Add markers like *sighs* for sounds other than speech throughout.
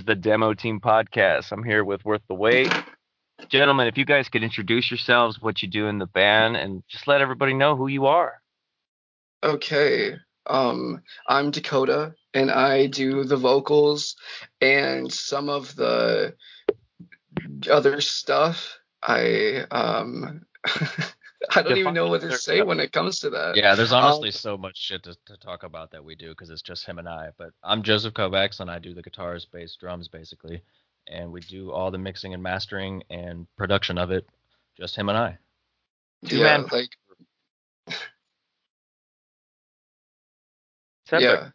is the Demo Team Podcast. I'm here with Worth the Wait. Gentlemen, if you guys could introduce yourselves, what you do in the band, and just let everybody know who you are. Okay. Um, I'm Dakota, and I do the vocals and some of the other stuff. I um, *laughs* I don't even know what to say when it comes to that. Yeah, there's Um, honestly so much shit to, to talk about that we do because it's just him and I. But I'm Joseph Kovacs and I do the guitars, bass, drums, basically, and we do all the mixing and mastering and production of it, just him and I. yeah, man. like yeah.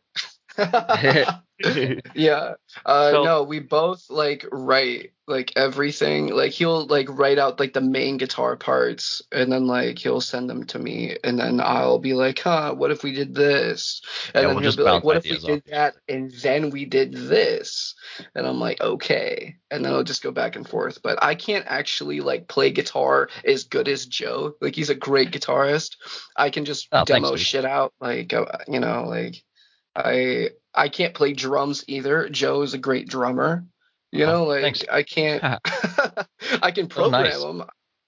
*laughs* yeah uh So- no we both like write like everything. Like he'll like write out like the main guitar parts and then like he'll send them to me and then i'll be like huh what if we did this? And Yeah, then we'll he'll be like what if we did off. that and then we did this? And i'm like okay. And then i'll just go back and forth. But i can't actually like play guitar as good as joe. Like he's a great guitarist. I can just Oh, demo dude. shit out like uh, you know like I I can't play drums either. Joe is a great drummer. You Oh, know, like thanks. I can't. *laughs* *laughs* I can oh, program nice. him.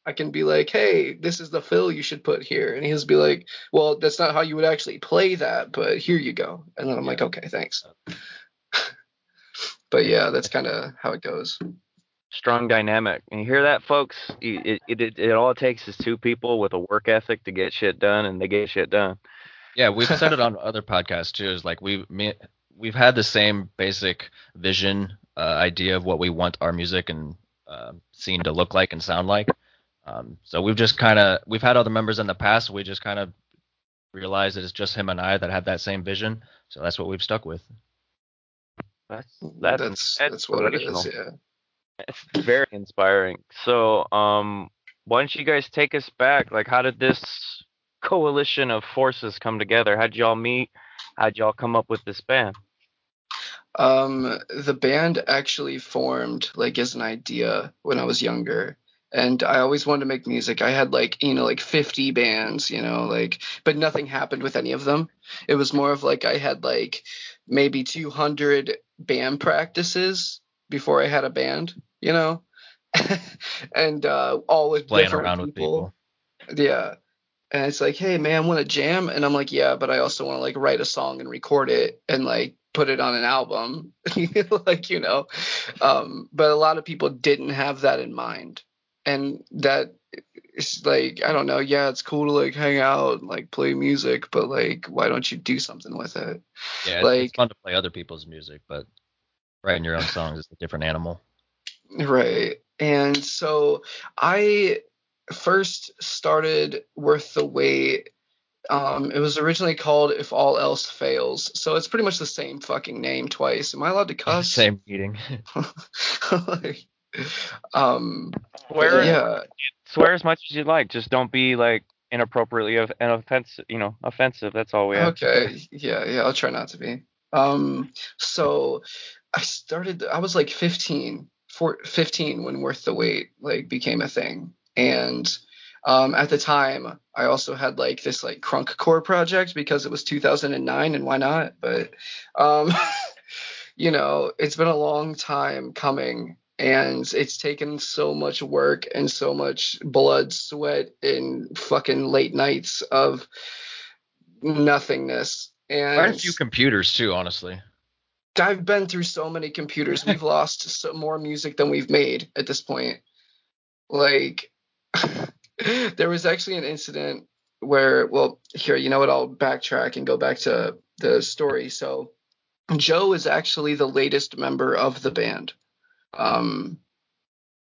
I can be like, hey, this is the fill you should put here, and he'll be like, well, that's not how you would actually play that, but here you go. And then I'm like, okay, thanks. Uh, *laughs* but yeah, that's kind of how it goes. Strong dynamic. And you hear that, folks? It, it, it, it all it takes is two people with a work ethic to get shit done, and they get shit done. Yeah, we've said it on *laughs* other podcasts too. Is like we me, we've had the same basic vision, uh, idea of what we want our music and uh, scene to look like and sound like. Um, so we've just kind of we've had other members in the past. We just kind of realized that it's just him and I that have that same vision. So that's what we've stuck with. That's that's that's that's that's what it is. Yeah. It's very inspiring. So, um, why don't you guys take us back? Like, how did this coalition of forces come together? How'd y'all meet? How'd y'all come up with this band? Um, the band actually formed like as an idea when I was younger. And I always wanted to make music. I had like, you know, like 50 bands, you know, like, but nothing happened with any of them. It was more of like I had like maybe 200 band practices before I had a band, you know, *laughs* and uh, all with Playing different around with people. yeah. And it's like, hey man, want to jam? And I'm like, yeah, but I also want to like write a song and record it and like put it on an album. *laughs* like, you know. Um, but a lot of people didn't have that in mind. And that it's like, I don't know, yeah, it's cool to like hang out and like play music, but like why don't you do something with it? Yeah, Like- it's fun to play other people's music, but writing your own songs is a different animal. Right. And so I first started Worth the Wait. Um, it was originally called If All Else Fails. So it's pretty much the same fucking name twice. Am I allowed to *laughs* cuss? Same meeting. *laughs* like, um, Swear, yeah. swear as much as you like. Just don't be like inappropriately of- and offensive. You know, offensive. That's all we have. Okay. Yeah, yeah, I'll try not to be. Um, so I started I was like 15, four, 15 when Worth the Wait like became a thing. And um at the time I also had like this like crunk core project because it was 2009 and why not? But um *laughs* you know, it's been a long time coming and it's taken so much work and so much blood, sweat, and fucking late nights of nothingness. And Quite a few computers too, honestly. I've been through so many computers. We've *laughs* lost so, more music than we've made at this point. Like, there was actually an incident where, well, here, you know what? I'll backtrack and go back to the story. So, Joe is actually the latest member of the band. Um,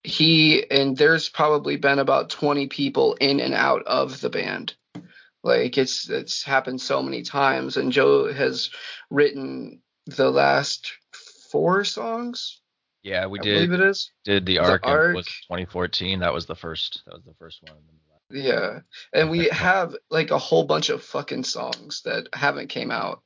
he and there's probably been about 20 people in and out of the band. Like it's it's happened so many times, and Joe has written the last four songs. Yeah, we I did believe it is. did the arc, Arc. was 2014. That was the first. That was the first one. Yeah, and we *laughs* have like a whole bunch of fucking songs that haven't came out,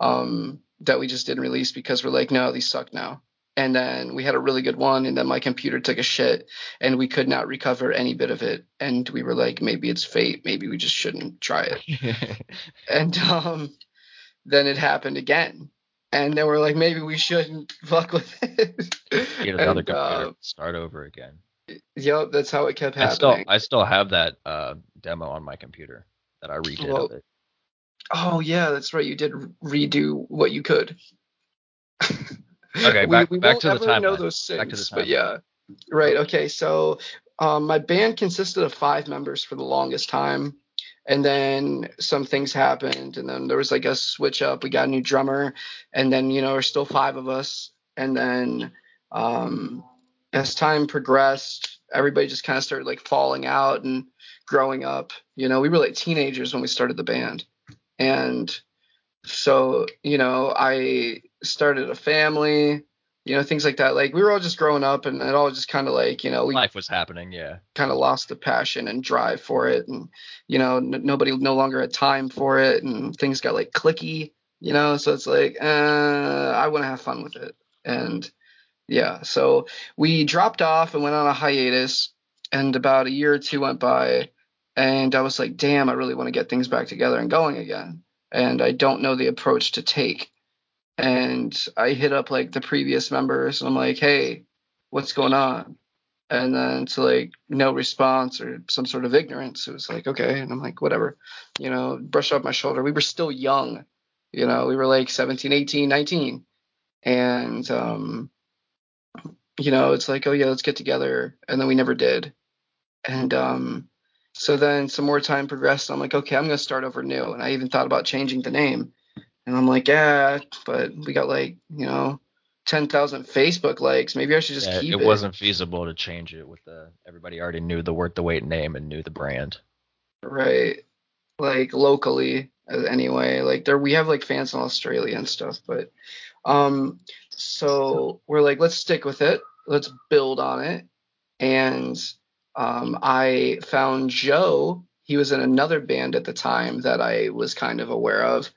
um, that we just didn't release because we're like, no, these suck now. And then we had a really good one, and then my computer took a shit, and we could not recover any bit of it. And we were like, maybe it's fate, maybe we just shouldn't try it. *laughs* And um, then it happened again, and then we're like, maybe we shouldn't fuck with it. *laughs* Get another And, computer. uh, start over again. Yep, that's how it kept happening. I still. I still have that uh, demo on my computer that I redid Well, of it. Oh yeah, that's right. You did redo what you could. Okay, *laughs* we, back- we back won't to ever know those things, Back to the but yeah, right. Okay, so um, my band consisted of five members for the longest time, and then some things happened, and then there was like a switch up. We got a new drummer, and then you know there's still five of us, and then um, as time progressed, everybody just kind of started like falling out and growing up. You know, we were like teenagers when we started the band, and so you know i started a family you know things like that like we were all just growing up and it all just kind of like you know Life was happening. Yeah. kind of lost the passion and drive for it and you know n- nobody no longer had time for it and things got like clicky you know so it's like uh, i want to have fun with it and yeah so we dropped off and went on a hiatus and about a year or two went by and i was like damn i really want to get things back together and going again and i don't know the approach to take and i hit up like the previous members and i'm like hey what's going on? And then to like no response or some sort of ignorance. It was like okay and i'm like whatever you know brush off my shoulder. We were still young you know we were like 17 18 19 and um you know it's like oh yeah let's get together and then we never did. And um so then some more time progressed i'm like okay i'm going to start over new and i even thought about changing the name and i'm like yeah but we got like you know 10,000 facebook likes. Maybe i should just Yeah, keep it it. wasn't feasible to change it with the everybody already knew the Worth the Wait name and knew the brand. right. Like locally uh, anyway. Like there we have like fans in australia and stuff but um so we're like let's stick with it. Let's build on it. And um i found joe. He was in another band at the time that i was kind of aware of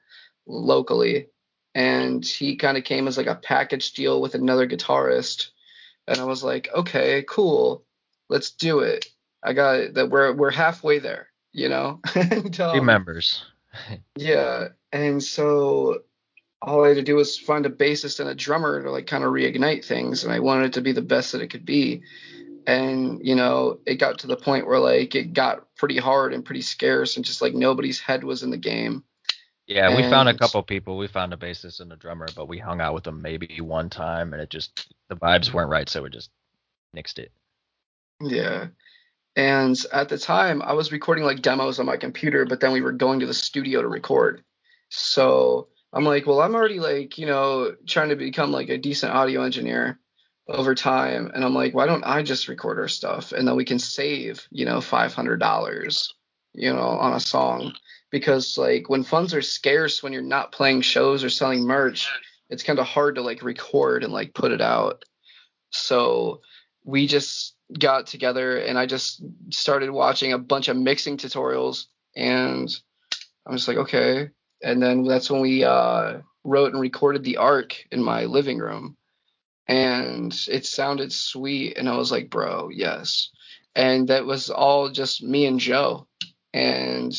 locally. And he kind of came as like a package deal with another guitarist. And i was like okay cool. Let's do it. I got that we're we're halfway there you know? *laughs* And um, members. yeah. And so all i had to do was find a bassist and a drummer to like kind of reignite things and i wanted it to be the best that it could be. And you know it got to the point where like it got pretty hard and pretty scarce and just like nobody's head was in the game Yeah, we found a couple people. We found a bassist and a drummer, but we hung out with them maybe one time, and it just the vibes weren't right, so we just nixed it. Yeah. And at the time, I was recording like demos on my computer, but then we were going to the studio to record. So I'm like, well, I'm already like, you know, trying to become like a decent audio engineer over time. And I'm like, why don't I just record our stuff? And then we can save, you know, $500, you know, on a song. Because like when funds are scarce, when you're not playing shows or selling merch, it's kind of hard to like record and like put it out. So we just got together and I just started watching a bunch of mixing tutorials and i'm just like, okay. And then that's when we uh, wrote and recorded the arc in my living room. And it sounded sweet. And I was like, bro, yes. And that was all just me and Joe. And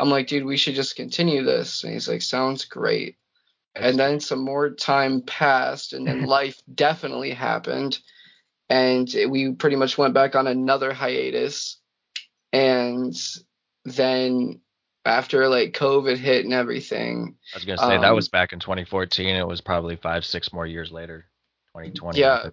I'm like, dude, we should just continue this. And he's like, sounds great. And then some more time passed, and then *laughs* life definitely happened and we pretty much went back on another hiatus and then after like covid hit and everything I was gonna say that Um, was back in 2014. It was probably five, six more years later, 2020. yeah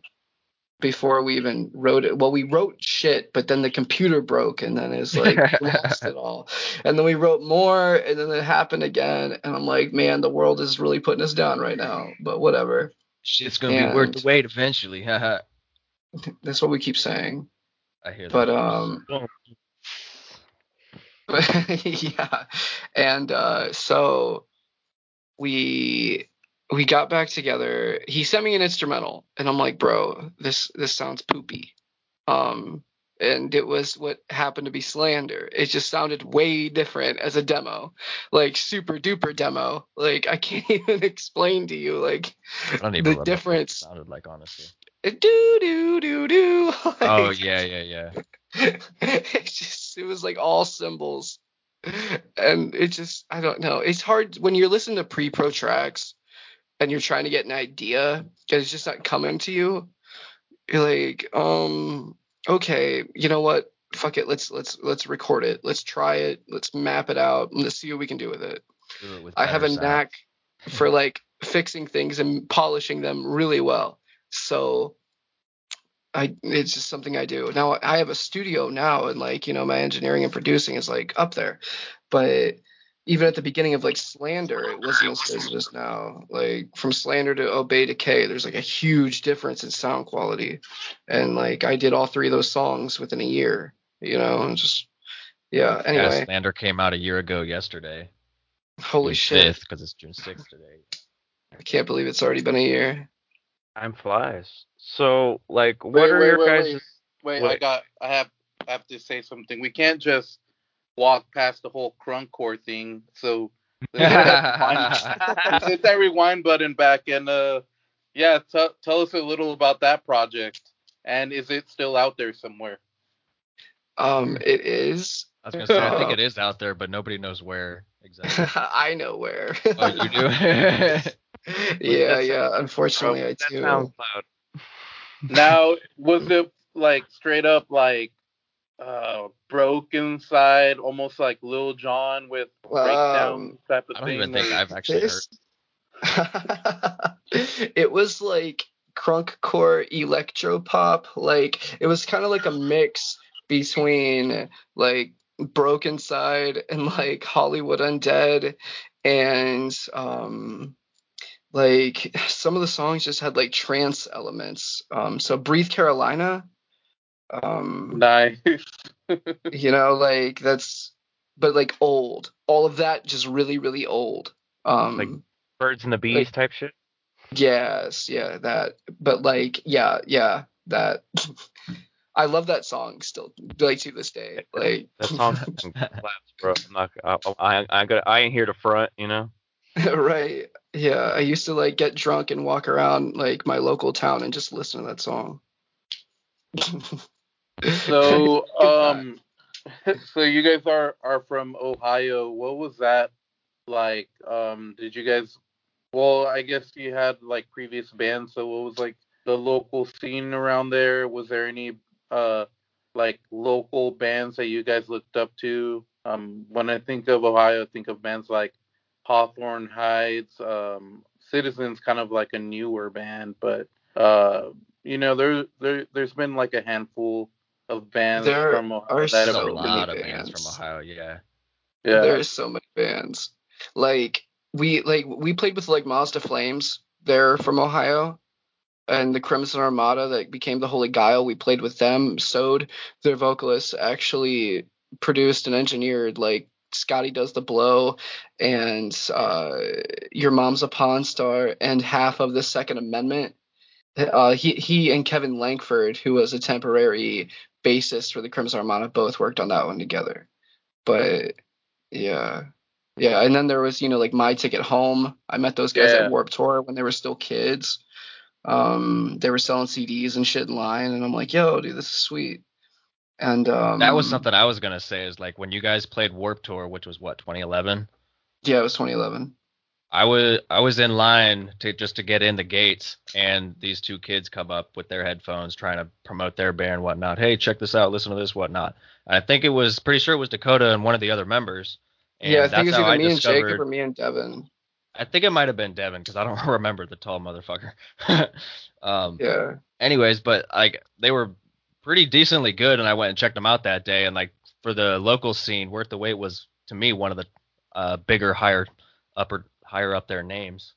before we even wrote it. Well we wrote shit but then the computer broke and then it's like *laughs* lost it all. And then we wrote more and then it happened again and i'm like man the world is really putting us down right now but whatever. Shit's gonna be worth the wait eventually. *laughs* That's what we keep saying. I hear that. but um *laughs* yeah, and uh, so we we got back together. He sent me an instrumental, and I'm like, bro, this this sounds poopy. Um, and it was what happened to be slander. It just sounded way different as a demo, like super duper demo. Like I *laughs* can't even explain to you like I don't even the remember what it difference. sounded like honestly. Do do do do. *laughs* Oh yeah, yeah, yeah. *laughs* it just it was like all cymbals and it just i don't know it's hard when you're listening to pre-pro tracks and you're trying to get an idea because it's just not coming to you you're like um okay you know what fuck it let's let's let's record it let's try it let's map it out let's see what we can do with it Do it with i have a sound. knack for *laughs* like fixing things and polishing them really well so I it's just something I do. Now I have a studio now and like, you know, my engineering and producing is like up there. But even at the beginning of like Slander, it wasn't as good as it is now. Like from Slander to Obey Decay, there's like a huge difference in sound quality. And like I did all three of those songs within a year, you know, and just yeah. Yeah, Anyway, Slander came out a year ago yesterday. holy June shit. 5th, because it's June 6th today. I can't believe it's already been a year. Time flies. So, like, what Wait, are wait, your wait, guys' wait. Wait, I got. I have. I have to say something. We can't just walk past the whole crunkcore thing. So *laughs* let's hit that rewind- let's hit that rewind button back and uh, yeah, t- tell us a little about that project. And is it still out there somewhere? Um, it is. I was gonna say I think it *laughs* is out there, but nobody knows where exactly. *laughs* I know where. oh, you do? yeah, yeah. Unfortunately, I That do. SoundCloud. Now, was it like straight up like uh Brokencyde, almost like Lil Jon with breakdown Um, type of I don't thing? even think or- I've actually heard. *laughs* It was like crunkcore electro pop. Like it was kind of like a mix between like Brokencyde and like Hollywood Undead and um like some of the songs just had like trance elements. Um so Breathe Carolina um Nice. *laughs* you know like that's but like old all of that just really really old um Like- Birds and the bees type shit. yes yeah that but like yeah yeah that *laughs* i love that song still like to this day like That song *laughs* slaps, bro. I'm not. I, I, I, got, I ain't here to front, you know. right yeah i used to like get drunk and walk around like my local town and just listen to that song So, *laughs* um, *laughs* so you guys are are from Ohio. What was that like? Um, did you guys? Well, I guess you had like previous bands. So, what was like the local scene around there? Was there any uh like local bands that you guys looked up to? Um, when I think of Ohio, I think of bands like Hawthorne Heights. Um, Citizens, kind of like a newer band, but uh, you know, there there there's been like a handful of bands There from Ohio are that There's have so a broken- many lot of bands bands. from Ohio. Yeah. Yeah. There's so many bands. Like we like we played with like Mazda Flames. They're from Ohio. And the Crimson Armada that became the Holy Guile, we played with them. Sewed, their vocalist, actually produced and engineered like Scotty Does the Blow and uh, Your Mom's a Pawn Star and half of the Second Amendment. Uh, he he and Kevin Langford, who was a temporary bassist for the Crimson Armada, both worked on that one together. But yeah. Yeah, and then there was, you know, like My Ticket Home. I met those guys Yeah. at Warped Tour when they were still kids. Um, they were selling CDs and shit in line, and I'm like, yo, dude, this is sweet. And um, That was something I was gonna say. Is like when you guys played Warped Tour, which was what 2011. Yeah, it was 2011. I was I was in line to just to get in the gates, and these two kids come up with their headphones trying to promote their band and whatnot. Hey, check this out, listen to this, whatnot. And I think it was pretty sure it was Dakota and one of the other members. Yeah, I think it's either I me and. Jacob or me and Devin. I think it might have been Devin because I don't *laughs* remember the tall motherfucker. *laughs* um, Yeah. anyways, but like they were pretty decently good, and I went and checked them out that day. And like for the local scene, Worth the Wait was to me one of the uh, bigger, higher, upper, higher up their names.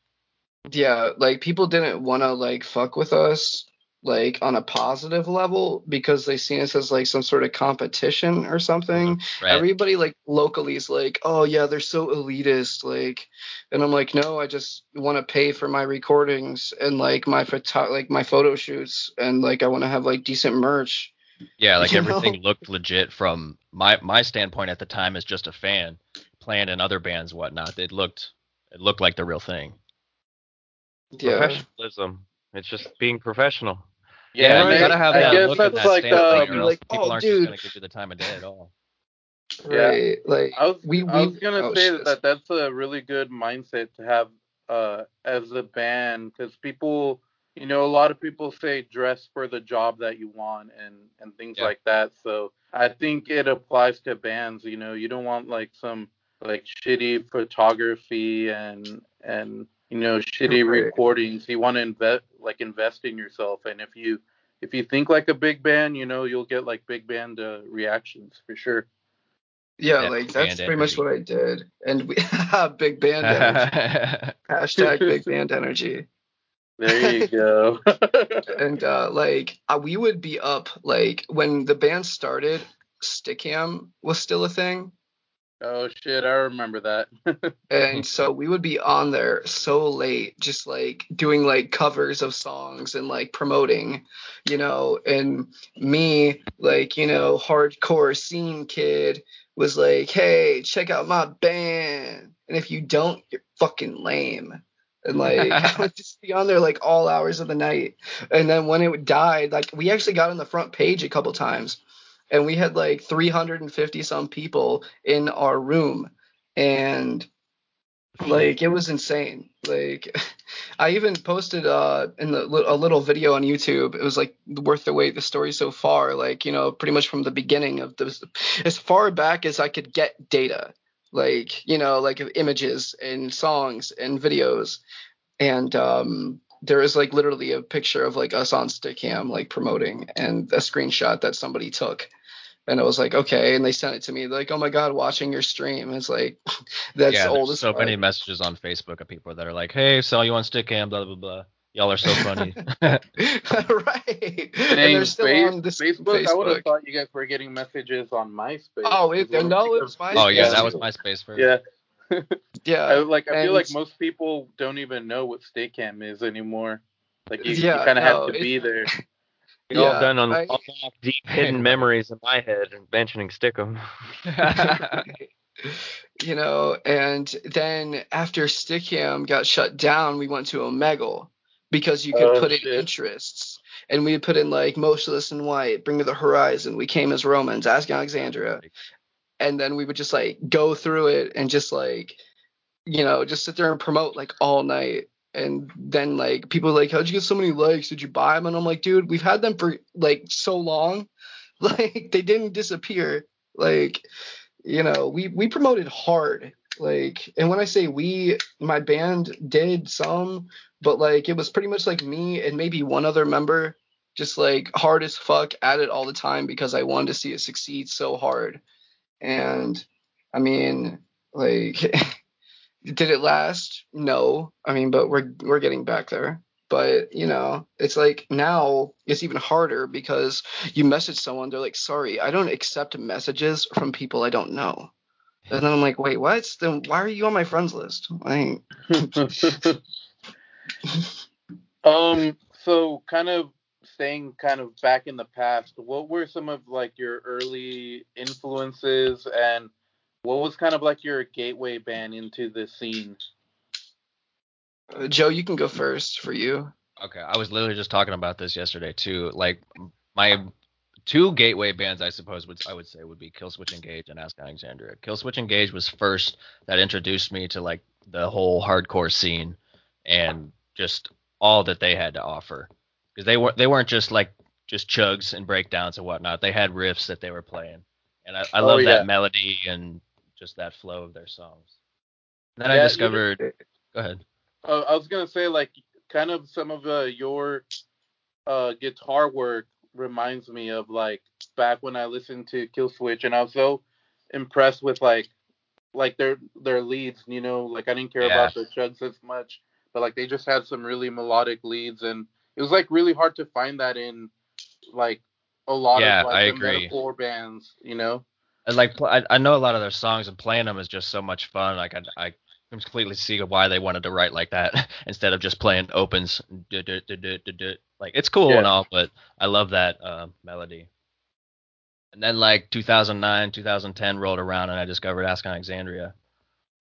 Yeah, like people didn't want to like fuck with us like on a positive level because they see us as like some sort of competition or something. Mm-hmm, right. Everybody like locally is like, oh yeah, they're so elitist, like, and I'm like, no, I just want to pay for my recordings and like my photo, like my photo shoots, and like I want to have like decent merch. Yeah, like *laughs* You everything know? looked legit from my my standpoint at the time as just a fan playing in other bands, and whatnot. It looked it looked like the real thing. Yeah, Professionalism. It's just being professional. Yeah, you gotta I- have I that guess look and that's that like, standpoint, um, or else like, people oh, aren't dude. just gonna give you the time of day at all. Yeah. Like I was we we I was gonna oh, say shit. that that's a really good mindset to have uh as a band because people you know a lot of people say dress for the job that you want and and things Yeah. like that so I think it applies to bands you know you don't want like some like shitty photography and and you know shitty Right. recordings you want to invest like invest in yourself and if you if you think like a big band you know you'll get like big band uh, reactions for sure Yeah, Yeah, like that's band pretty much what I did. And we *laughs* big band energy. *laughs* Hashtag big band energy. There you go. *laughs* And uh like uh, we would be up like when the band started, Stickam was still a thing. Oh shit, I remember that. *laughs* And so we would be on there so late, just like doing like covers of songs and like promoting, you know. And me, like, you know, hardcore scene kid was like, hey, check out my band. And if you don't, you're fucking lame. And like, *laughs* I would just be on there like all hours of the night. And then when it died, like, we actually got on the front page a couple times. And we had like 350 some people in our room. And like it was insane. Like *laughs* i even posted uh in the a little video on youtube. It was like worth the wait. The story so far like you know pretty much from the beginning of this as far back as i could get data. Like you know like images and songs and videos. And um there is like literally a picture of like us on stickam like promoting and a screenshot that somebody took and I was like, okay. And they sent it to me, like, oh my god, watching your stream. It's like, *laughs* that's yeah, old there's as so fuck. many messages on Facebook of people that are like, "Hey, saw you on Stickam, blah blah blah. Y'all are so funny." *laughs* right. and Dang, they're still Face- on this Facebook, I would have thought you guys were getting messages on MySpace. Oh, it- no, I it was MySpace. oh yeah, that was MySpace first. Yeah, *laughs* I Yeah. like. I feel like most people don't even know what Staycam is anymore. Like you, Yeah, you kind of no, have to be there. We all Yeah, done on I- deep hidden *laughs* memories in my head and mentioning Stickam. *laughs* you know, and then after Stickam got shut down, we went to Omegle because you could Oh, put in shit. interests. And we put in like Motionless in White, Bring Me the Horizon, We Came as Romans, Asking Alexandria. And then we would just like go through it and just like, you know, just sit there and promote like all night. And then like people like, how'd you get so many likes? Did you buy them? And I'm like, dude, we've had them for like so long. *laughs* Like they didn't disappear. Like you know we we promoted hard like and when i say we my band did some but like it was pretty much like me and maybe one other member just like hard as fuck at it all the time because i wanted to see it succeed so hard and i mean like *laughs* did it last no i mean but we're we're getting back there but you know it's like now it's even harder because you message someone they're like sorry i don't accept messages from people i don't know and then i'm like wait what then why are you on my friends list like *laughs* um. So, kind of staying kind of back in the past. What were some of like your early influences, and what was kind of like your gateway band into the scene? uh, joe you can go first for you Okay, I was literally just talking about this yesterday too. Like my two gateway bands, I suppose, would I would say would be Killswitch Engage and Asking Alexandria. Killswitch Engage was first that introduced me to like the whole hardcore scene and just all that they had to offer because they were they weren't just like just chugs and breakdowns and whatnot. They had riffs that they were playing, and I, I Oh, love yeah. that melody and just that flow of their songs. Then Yeah, I you- discovered. Go ahead. Uh, I was gonna say like kind of some of uh, your uh, guitar work reminds me of like back when I listened to Killswitch, and I was so impressed with like like their their leads. You know, like I didn't care Yeah. about the chugs as much, but like they just had some really melodic leads, and it was like really hard to find that in like a lot Yeah, of like I the agree. metalcore bands, you know. And like I, I know a lot of their songs and playing them is just so much fun. Like I, I completely see why they wanted to write like that *laughs* instead of just playing opens. Like it's cool and all, but I love that uh, melody. And then like 2009, 2010 rolled around and I discovered Asking Alexandria,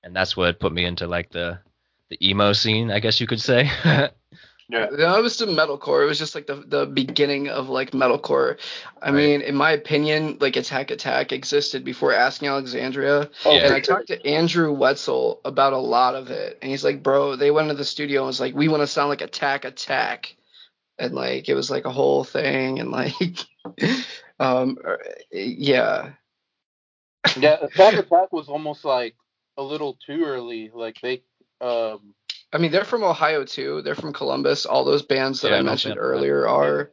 and that's what put me into like the the emo scene, I guess you could say. *laughs* Yeah. No, it was the metalcore. It was just like the the beginning of like metalcore. I Right. mean, in my opinion, like Attack Attack existed before Asking Alexandria. Oh, Yeah. And I talked to Andrew Wetzel about a lot of it. And he's like, bro, they went into the studio and was like, we want to sound like Attack Attack. And like, it was like a whole thing. And *laughs* like, um, er, yeah. Yeah, Attack Attack was almost like a little too early. Like they um I mean, they're from Ohio too. They're from Columbus. All those bands that Yeah, I mentioned earlier are.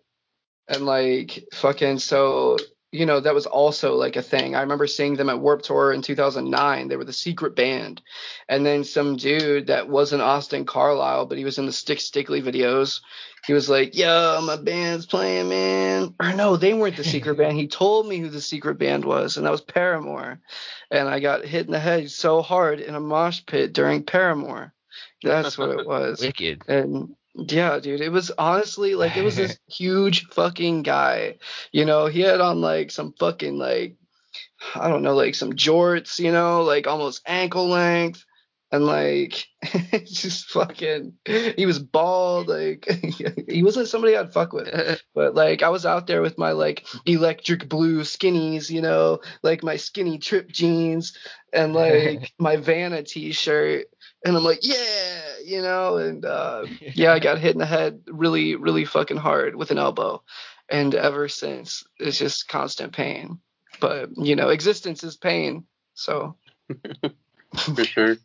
And like, fucking, so, you know, that was also like a thing. I remember seeing them at Warped Tour in 2009. They were the secret band. And then some dude that wasn't Austin Carlile, but he was in the Stick Stickly videos. He was like, yo, my band's playing, man. Or no, they weren't the secret *laughs* band. He told me who the secret band was, and that was Paramore. And I got hit in the head so hard in a mosh pit during Paramore. That's what it *laughs* was. Wicked. And yeah, dude, it was honestly like it was this *laughs* huge fucking guy. You know, he had on like some fucking like I don't know, like some jorts, you know, like almost ankle length. And like *laughs* just fucking he was bald, like he wasn't somebody I'd fuck with. But like I was out there with my like electric blue skinnies, you know, like my skinny trip jeans and like my Vanna t-shirt and I'm like, yeah, you know, and uh, *laughs* yeah, I got hit in the head really, really fucking hard with an elbow, and ever since it's just constant pain. But you know, existence is pain. So *laughs* for sure.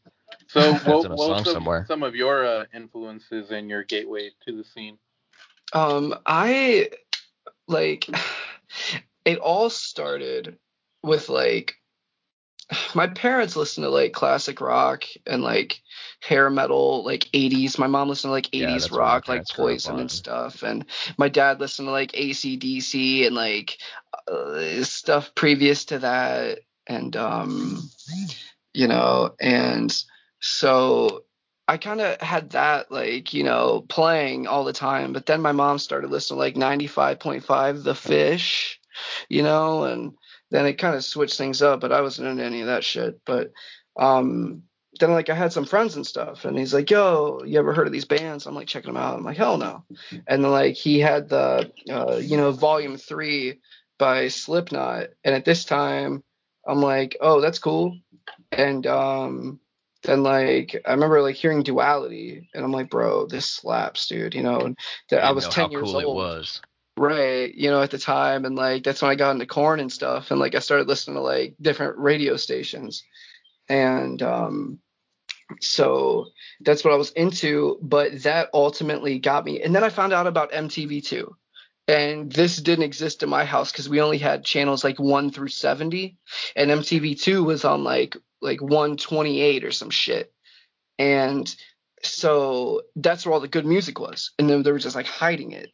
So That's what, in a what song was some, somewhere. some of your uh, influences and your gateway to the scene? um, I like *sighs* it all started with like my parents listened to like classic rock and like hair metal like 80s my mom listened to like 80s Yeah, that's what my rock like parents grew up poison and stuff. And my dad listened to like acdc and like uh, stuff previous to that. And um you know and so i kind of had that like you know playing all the time. But then my mom started listening to like 95.5 the fish you know and then it kind of switched things up, but I wasn't into any of that shit. But um, then like I had some friends and stuff, and he's like, "Yo, you ever heard of these bands?" I'm like checking them out. I'm like, "Hell no!" And then like he had the uh, you know Volume Three by Slipknot, and at this time I'm like, "Oh, that's cool." And um, then like I remember like hearing Duality, and I'm like, "Bro, this slaps, dude." You know, and I was know 10 how years cool old. Right, you know, at the time, and like that's when I got into Korn and stuff, and like I started listening to like different radio stations, and um, so that's what I was into. But that ultimately got me, and then I found out about MTV too, and this didn't exist in my house because we only had channels like one through seventy, and MTV two was on like like one twenty eight or some shit, and so that's where all the good music was, and then they were just like hiding it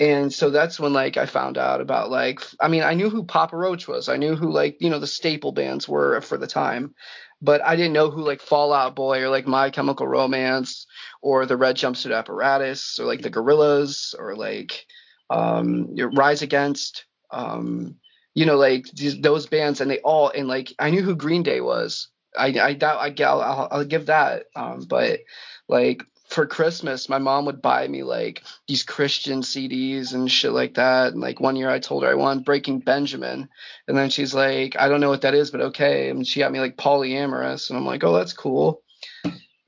and so that's when like I found out about like I mean I knew who Papa Roach was. I knew who like you know the staple bands were for the time. But I didn't know who like Fallout Boy or like My Chemical Romance or the Red Jumpsuit Apparatus or like the Gorillaz or like um Rise Against um you know like these, those bands. And they all and like I knew who Green Day was. I I doubt I I'll, I'll, I'll give that um but like for Christmas, my mom would buy me like these Christian CDs and shit like that. And like one year I told her I wanted Breaking Benjamin. And then she's like, I don't know what that is, but okay. And she got me like Polyamorous. And I'm like, oh, that's cool.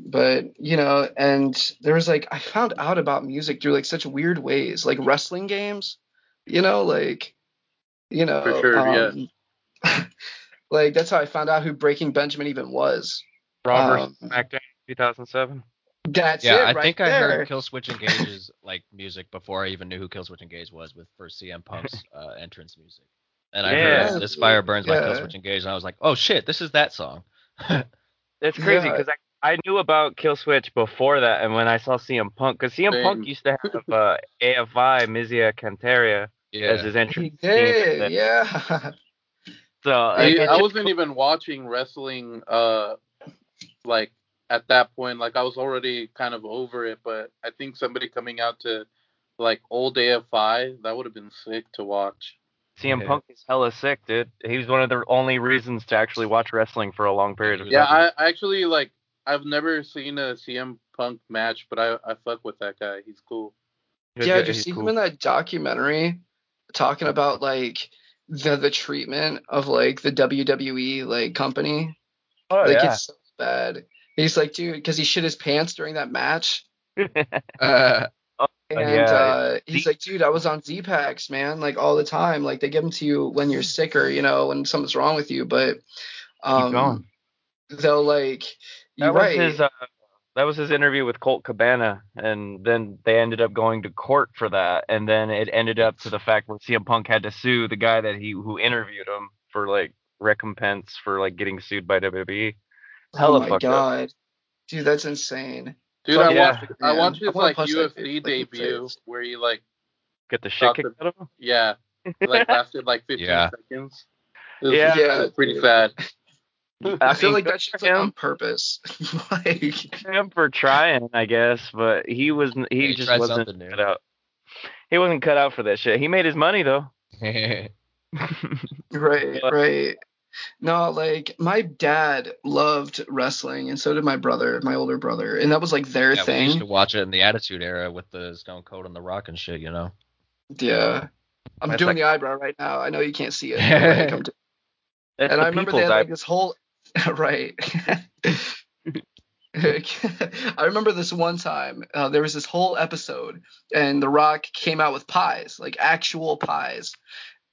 But, you know, and there was like, I found out about music through like such weird ways, like wrestling games, you know, like, you know, For sure, yeah. *laughs* like that's how I found out who Breaking Benjamin even was. Robert Um, SmackDown 2007. That's yeah, it. I right think I there. heard Killswitch Engage's *laughs* like music before I even knew who Killswitch Engage was with for CM Punk's *laughs* uh, entrance music. And I Yeah. heard This Fire Burns by Yeah. Killswitch Engage, and I was like, oh shit, this is that song. *laughs* That's crazy Yeah. because I I knew about Kill Switch before that, and when I saw CM Punk, because CM Same. Punk used to have uh, AFI Miseria Cantare as Yeah. his He entrance. theme. did, yeah. So I, I wasn't even watching wrestling uh like at that point. Like I was already kind of over it, but I think somebody coming out to like old AFI that would have been sick to watch. CM Yeah. Punk is hella sick, dude. He was one of the only reasons to actually watch wrestling for a long period of he time. Yeah, I, I actually like I've never seen a CM Punk match, but I I fuck with that guy. He's cool. He's yeah, good, did you see cool. him in that documentary talking about like the the treatment of like the WWE like company? Oh like yeah. it's so bad. He's like, dude, because he shit his pants during that match. *laughs* Uh, And yeah, uh, he's Z- like, dude, I was on Z-Paks, man, like all the time. Like they give them to you when you're sick or you know when something's wrong with you, but um, going. they'll like. You're That was right. his. Uh, that was his interview with Colt Cabana, and then they ended up going to court for that, and then it ended up to the fact where CM Punk had to sue the guy that he who interviewed him for like recompense for like getting sued by WWE. Oh my fucked up. god, dude, that's insane. Dude, Fuck I yeah, watched I man. watched his wanna like punch UFC like, debut face. where he like Get the shit Got kicked out of him. yeah like *laughs* lasted like 15 Yeah. seconds. Was, Yeah. it was pretty dude. sad. *laughs* I feel mean, like that shit's for *laughs* like on purpose. like, him for trying, I guess, but he was he, Yeah, he just tried wasn't cut out. He wasn't cut out for that shit. He made his money though. right, But- right. No, like my dad loved wrestling, and so did my brother, my older brother, and that was like their yeah, we used to watch it in the Attitude Era with the Stone Cold and the Rock and shit, you know. Yeah. I'm That's doing like- the eyebrow right now. I know you can't see it. but, like, I'm do- That's and I remember they had like this whole *laughs* right. *laughs* I remember this one time uh, there was this whole episode, and The Rock came out with pies, like actual pies,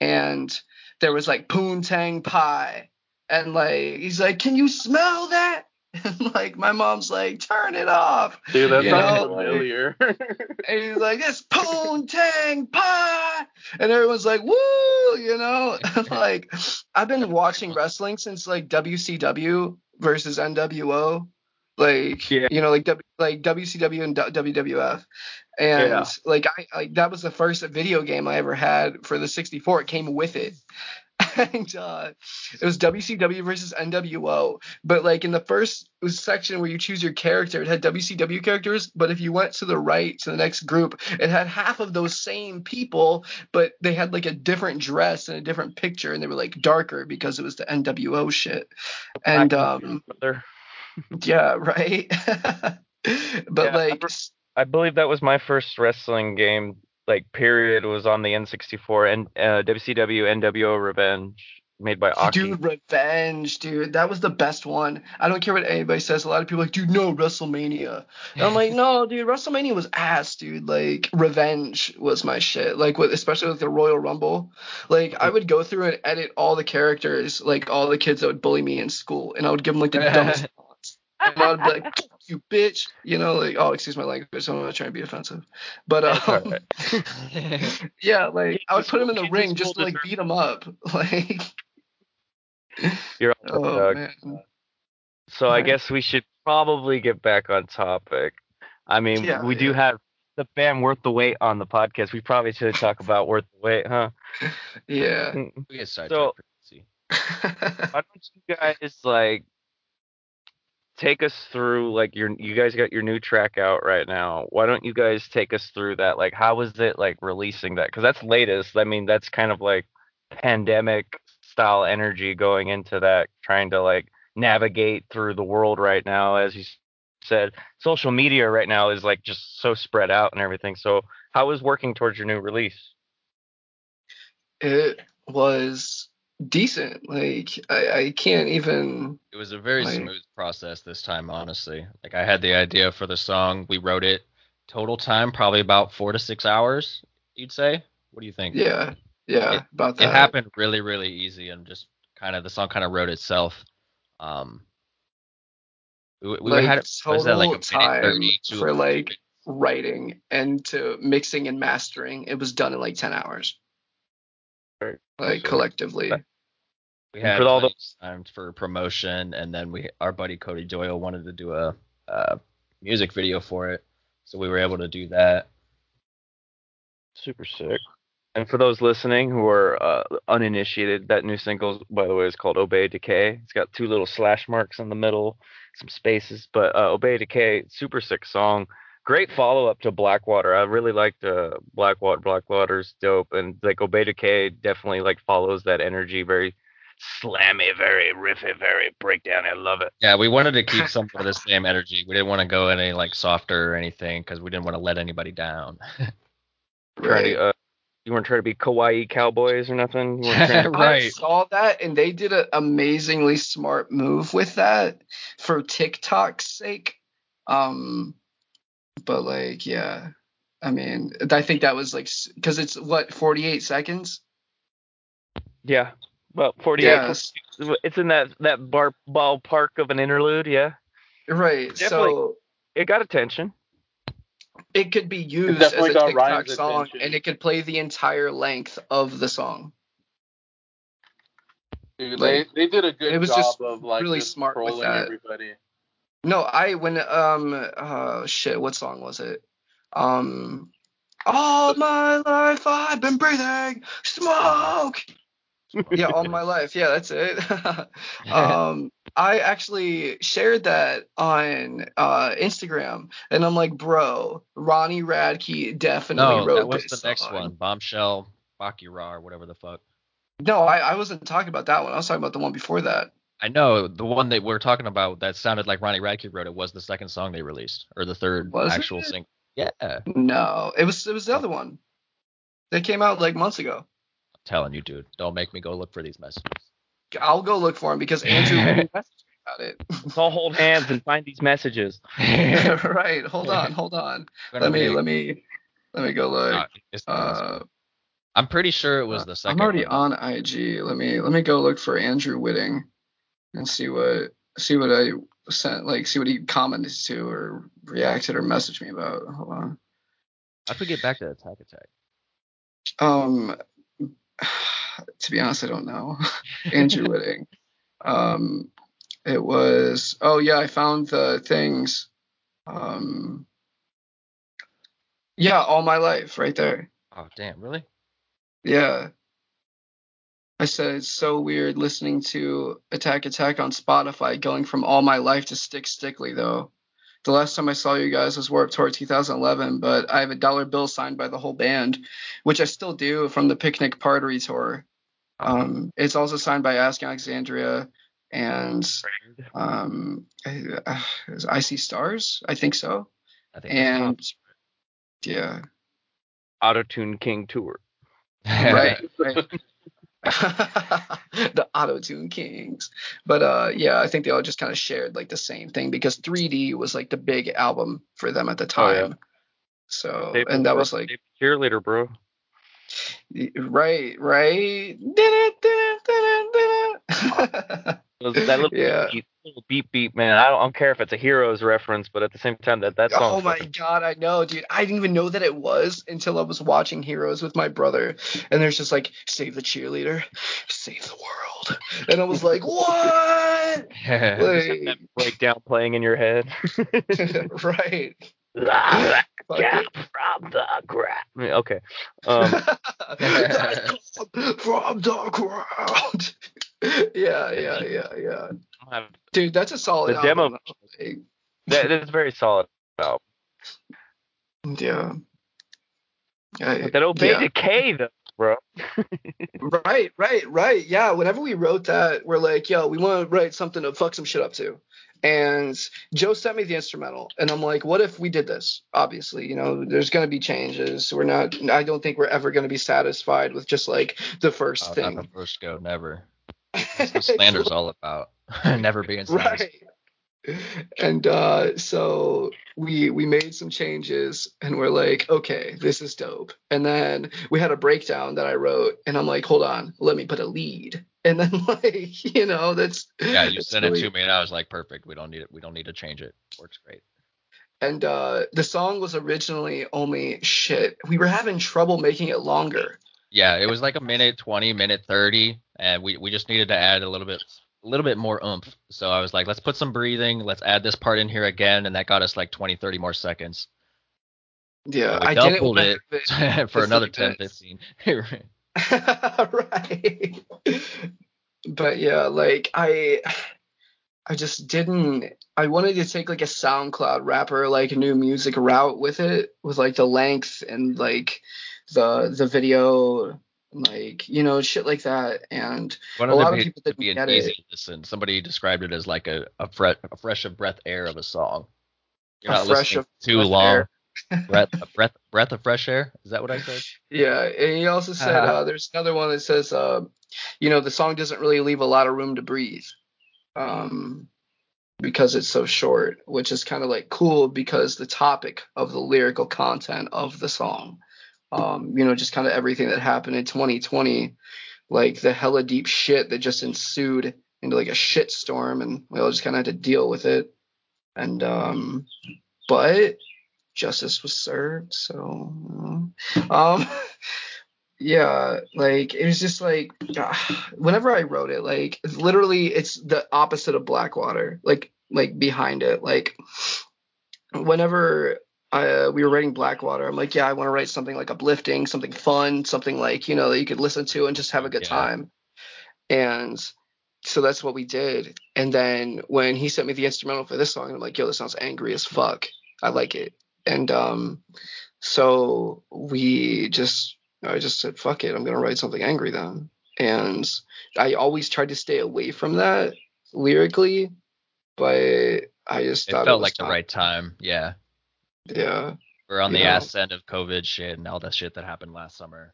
and there was like poontang pie, and like he's like, "Can you smell that?" *laughs* And like my mom's like, "Turn it off." Dude, that You sounds familiar. *laughs* And he's like, it's poontang pie. And everyone's like, woo, you know? *laughs* like, I've been watching wrestling since like WCW versus NWO. Like, Yeah. you know, like W like WCW and WWF. And Yeah. like I like that was the first video game I ever had for the 64. It came with it. *laughs* And uh, it was WCW versus NWO. But like in the first section where you choose your character, it had WCW characters. But if you went to the right to the next group, it had half of those same people, but they had like a different dress and a different picture, and they were like darker because it was the NWO shit. And um. Yeah, right. *laughs* but Yeah, like, I believe that was my first wrestling game. Like period was on the N64 and uh, WCW NWO Revenge made by Aki. Dude, Revenge, dude. That was the best one. I don't care what anybody says. A lot of people are like, dude, no, WrestleMania. And I'm like, *laughs* no, dude, WrestleMania was ass, dude. Like, Revenge was my shit. Like, with, especially with the Royal Rumble. Like, I would go through and edit all the characters, like all the kids that would bully me in school, and I would give them like the *laughs* dumbest taunts. And I would be like, you bitch, you know, like, oh, excuse my language, so I'm not trying to be offensive, but um, alright. *laughs* yeah, like I would in put him in the ring just to like beat him up, *laughs* like. You're on Oh man. So I Right. guess we should probably get back on topic. I mean, Yeah, we do have the band Worth the Wait on the podcast. We probably should talk about Worth the Wait, huh? *laughs* Yeah. we get sidetracked. So- Why don't you guys like take us through like your you guys got your new track out right now. Why don't you guys take us through that? Like how was it like releasing that? Cuz that's latest. I mean, that's kind of like pandemic style energy going into that trying to like navigate through the world right now as you said. Social media right now is like just so spread out and everything. So, how was working towards your new release? it was decent. Like I, I can't even It was a very Like- smooth process this time, honestly. Like I had the idea for the song, we wrote it. Total time probably about four to six hours. You'd say? What do you think? yeah, yeah, It- about that. It happened really, really easy, and just kind of the song kind of wrote itself. Um, we, we like had what is that, like a total minute time for like writing and to mixing and mastering. It was done in like ten hours. Like collectively. We had for all the- plenty of time for promotion, and then we our buddy Cody Doyle wanted to do a, a music video for it, so we were able to do that. Super sick. And for those listening who are uh, uninitiated, that new single, by the way, is called Obey Decay. It's got two little slash marks in the middle, some spaces, but uh, Obey Decay, super sick song. Great follow up to Blackwater. I really liked uh, Blackwater. Blackwater's dope, and like Obey Decay definitely like follows that energy, very slammy, very riffy, very breakdown. I love it. Yeah, we wanted to keep some of *laughs* the same energy. We didn't want to go any like softer or anything because we didn't want to let anybody down. *laughs* Trying Right. to, uh, you weren't trying to be kawaii cowboys or nothing. You weren't *laughs* I Right. saw that and they did an amazingly smart move with that for TikTok's sake. Um, but like, yeah, I mean, I think that was like, because it's what, 48 seconds? Yeah. Well, 48. Yes. It's in that that bar ballpark of an interlude. Yeah. Right. Definitely. So It got attention. it could be used as a got TikTok song attention. and it could play the entire length of the song. Dude, Like, they, they did a good it was job just of like really just smart with that. everybody. No, I when um uh shit, what song was it? Um All my life I've been breathing smoke. Yeah, all my *laughs* life. Yeah, that's it. *laughs* um I actually shared that on uh Instagram and I'm like, bro, Ronnie Radke definitely no, wrote that was this the next song." one, Bombshell, Brachyura, or whatever the fuck. No, I, I wasn't talking about that one. I was talking about the one before that. I know the one that we're talking about that sounded like Ronnie Radke wrote it was the second song they released, or the third Was actual it? single. Yeah, No, it was it was the other one. They came out like months ago. Telling you, dude. Don't make me go look for these messages. I'll go look for him because Andrew *laughs* messaged me about it. Let's all hold hands and find these messages. *laughs* right. Hold on. *laughs* Hold on. Let me. Let me. Let me go look. uh, Uh, I'm pretty sure it was uh, the second. I'm already one. on IG. Let me. Let me go look for Andrew Whiting, and see what see what I sent. Like see what he commented to or reacted or messaged me about. Hold on. I could get back to Attack Attack. Um. *sighs* To be honest, I don't know. *laughs* Andrew Whiting. Um. It was. Oh yeah, I found the things. Um. Yeah, all my life, right there. Oh damn, really? Yeah. I said it's so weird listening to Attack Attack on Spotify going from all my life to Stick Stickly though. The last time I saw you guys was Warped Tour 2011, but I have a dollar bill signed by the whole band, which I still do from the Picnic Party tour. Um, it's also signed by Ask Alexandria and um, uh, I See Stars, I think so. I think. And yeah, Autotune King tour. right, right. *laughs* *laughs* the auto tune kings but uh yeah i think they all just kind of shared like the same thing because 3d was like the big album for them at the Oh, yeah. time so and that was like cheerleader, bro. right right *laughs* Those- That little yeah beat, little beep beep, man. I don't, I don't care if it's a Heroes reference, but at the same time, that that song. Oh my god, I know, dude. I didn't even know that it was until I was watching Heroes with my brother. And there's just like, save the cheerleader, save the world. And I was like, what? *laughs* awesome. Like, breakdown playing in your head. *laughs* right. Gap from the ground. Okay. Um, From the ground. *laughs* yeah, yeah, yeah, yeah. have- Dude, that's a solid The demo- album. Like, *laughs* that is very solid. Album. Yeah. I- But that Obey yeah. Decay though, bro. *laughs* Right, right, right. Yeah. Whenever we wrote that, we're like, yo, we want to write something to fuck some shit up to. And Joe sent me the instrumental, and I'm like, what if we did this? Obviously, you know, there's going to be changes. We're not, I don't think we're ever going to be satisfied with just like the first Oh, thing. not the first go, never. That's what slander's all about. *laughs* never being satisfied. right and uh so we we made some changes and we're like okay this is dope and then we had a breakdown that i wrote and i'm like hold on let me put a lead and then *laughs* like you know that's Yeah, you sent it to me, and I was like, perfect. We don't need it. We don't need to change it. Works great. and uh the song was originally only shit we were having trouble making it longer Yeah, it was like a minute 20, minute 30, and we, we just needed to add a little bit a little bit more oomph. So I was like, let's put some breathing, let's add this part in here again, and that got us like 20, 30 more seconds. Yeah, So I doubled it, *laughs* it for another 10, minutes. 15. *laughs* *laughs* right. But yeah, like I I just didn't I wanted to take like a SoundCloud rapper like new music route with it with like the length and like the the video like you know shit like that and One A lot of people didn't be get easy it. listen. Somebody described it as like a a, fre- a fresh of breath air of a song. You're A not fresh listening of too long. breath, a *laughs* breath, breath of fresh air. Is that what I said? Yeah, and he also said Uh-huh. uh, there's another one that says, uh, you know, the song doesn't really leave a lot of room to breathe, um, because it's so short, which is kind of like cool because the topic of the lyrical content of the song, um, you know, just kind of everything that happened in 2020, like the hella deep shit that just ensued into like a shit storm, and we all just kind of had to deal with it, and um, but justice was served, so um. *laughs* yeah like it was just like *sighs* whenever i wrote it like literally it's the opposite of blackwater like like behind it like whenever I, we were writing blackwater i'm like yeah i want to write something like uplifting something fun something like you know that you could listen to and just have a good Yeah. time and so that's what we did and then when he sent me the instrumental for this song i'm like yo this sounds angry as fuck i like it and um so we just I just said fuck it, I'm gonna write something angry then. And I always tried to stay away from that lyrically, but I just It thought felt it was like the right time. Yeah. Yeah. We're on the Yeah. ass end of COVID shit and all that shit that happened last summer.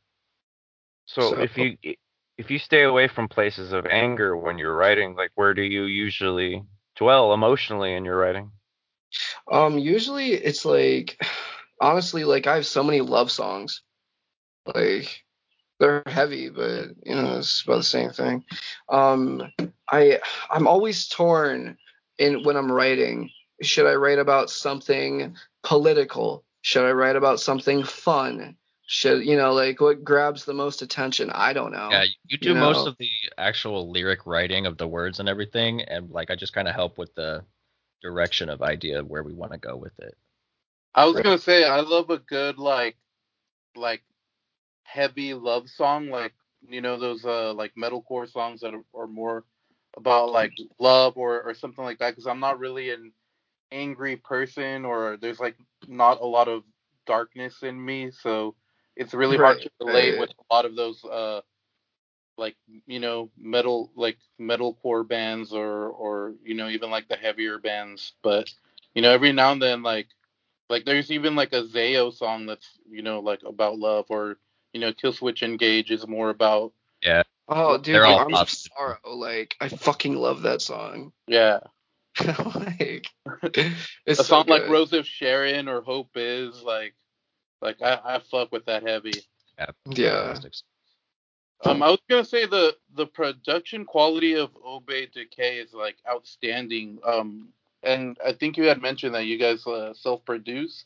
So, So- if you if you stay away from places of anger when you're writing, like where do you usually dwell emotionally in your writing? Um usually it's like honestly like I have so many love songs. Like they're heavy, but you know, it's about the same thing. Um I I'm always torn in when I'm writing. Should I write about something political? Should I write about something fun? Should you know like what grabs the most attention? I don't know. Yeah, you do you most of the actual lyric writing of the words and everything, and like I just kind of help with the direction of idea where we want to go with it. I was Right. gonna say I love a good like like heavy love song, like you know those uh like metalcore songs that are, are more about like love or or something like that. Because I'm not really an angry person, or there's like not a lot of darkness in me, so it's really hard to relate right. with a lot of those uh like you know metal like metalcore bands or or you know even like the heavier bands but you know every now and then like like there's even like a Zao song that's you know like about love or you know Killswitch Engage is more about yeah. Oh, dude, They're the all Arms of. Sorrow. Like I fucking love that song. yeah *laughs* like *laughs* it's a so song like. Rose of Sharon or Hope is like like I, I fuck with that heavy. Yeah. Yeah. Plastics. Um, I was gonna say the the production quality of Obey Decay is like outstanding. Um, and I think you had mentioned that you guys uh, self-produce.